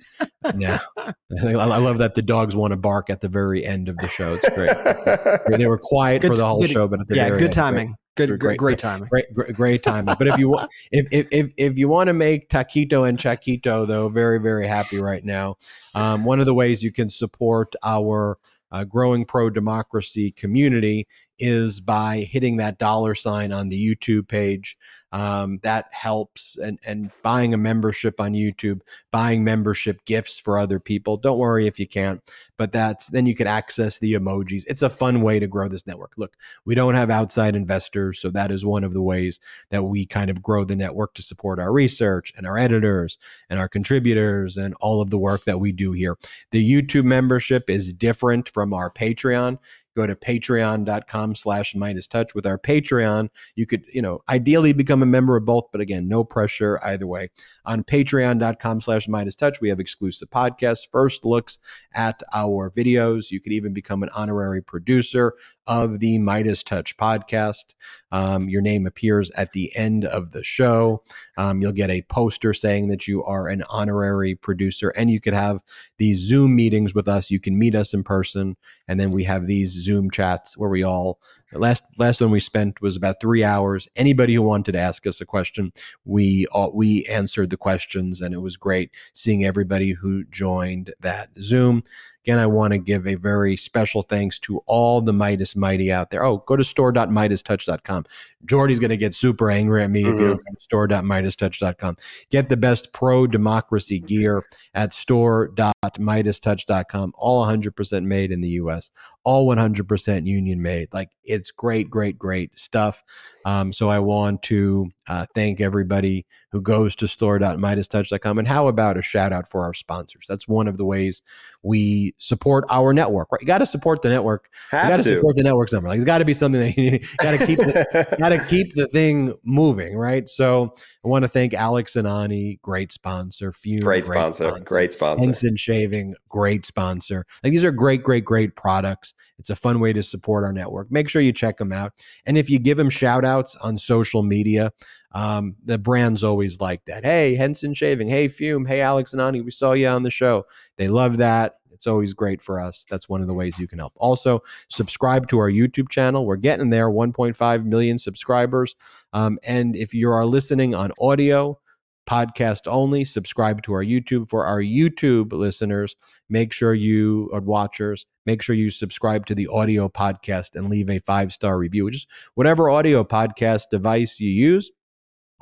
Speaker 1: now. I love that the dogs want to bark at the very end of the show. It's great. they were quiet good, for the whole
Speaker 2: good,
Speaker 1: show, but at the
Speaker 2: yeah,
Speaker 1: very
Speaker 2: good
Speaker 1: end,
Speaker 2: timing. Good, great, great timing.
Speaker 1: Great, great, great timing. But if you want, if, if, if, if you want to make taquito and chaquito, though, very, very happy right now. Um, one of the ways you can support our uh, growing pro democracy community is by hitting that dollar sign on the YouTube page. Um, that helps, and and buying a membership on YouTube, buying membership gifts for other people. Don't worry if you can't, but that's then you can access the emojis. It's a fun way to grow this network. Look, we don't have outside investors, so that is one of the ways that we kind of grow the network to support our research and our editors and our contributors and all of the work that we do here. The YouTube membership is different from our Patreon go to patreon.com slash MeidasTouch. With our Patreon, you could, you know, ideally become a member of both, but again, no pressure either way. On patreon.com slash MeidasTouch, we have exclusive podcasts, first looks at our videos. You could even become an honorary producer of the MeidasTouch podcast. Um, your name appears at the end of the show. Um, you'll get a poster saying that you are an honorary producer, and you could have these Zoom meetings with us. You can meet us in person, and then we have these Zoom chats where we all last last one we spent was about three hours. Anybody who wanted to ask us a question, we all, we answered the questions, and it was great seeing everybody who joined that Zoom. Again, I want to give a very special thanks to all the Meidas Mighty out there. Oh, go to store.meidastouch.com. Jordy's going to get super angry at me mm-hmm. if you don't mm-hmm. go to store.meidastouch.com. Get the best pro democracy gear at store.meidastouch.com. All 100% made in the US, all 100% union made. Like it's great, great, great stuff. Um, so I want to uh, thank everybody who goes to store.meidastouch.com. And how about a shout out for our sponsors? That's one of the ways we support our network, right? You got to support the network. Have you got to support the network somewhere. Like, it's got to be something that you got to keep, got to keep the thing moving, right? So I want to thank Alex and Ani, great sponsor. Fum,
Speaker 3: great, great sponsor, sponsor, great sponsor.
Speaker 1: Henson Shaving, great sponsor. Like these are great, great, great products. It's a fun way to support our network. Make sure you check them out. And if you give them shout outs on social media, um, the brand's always like that. Hey, Henson Shaving. Hey, Fum. Hey, Alex and Ani. We saw you on the show. They love that. It's always great for us. That's one of the ways you can help. Also, subscribe to our YouTube channel. We're getting there 1.5 million subscribers. Um, and if you are listening on audio, podcast only. Subscribe to our YouTube. For our YouTube listeners, make sure you, or watchers, make sure you subscribe to the audio podcast and leave a five star review. Just whatever audio podcast device you use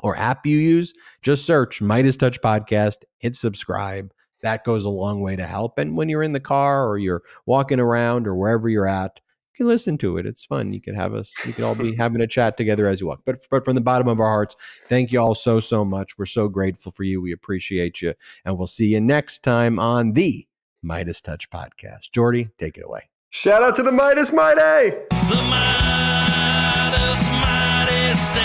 Speaker 1: or app you use, just search MeidasTouch Podcast, hit subscribe. That goes a long way to help. And when you're in the car or you're walking around or wherever you're at, you can listen to it. It's fun. You can have us, you can all be having a chat together as you walk. But, but from the bottom of our hearts, thank you all so, so much. We're so grateful for you. We appreciate you. And we'll see you next time on the MeidasTouch podcast. Jordy, take it away.
Speaker 3: Shout out to the Meidas Mighty. The Meidas Mighty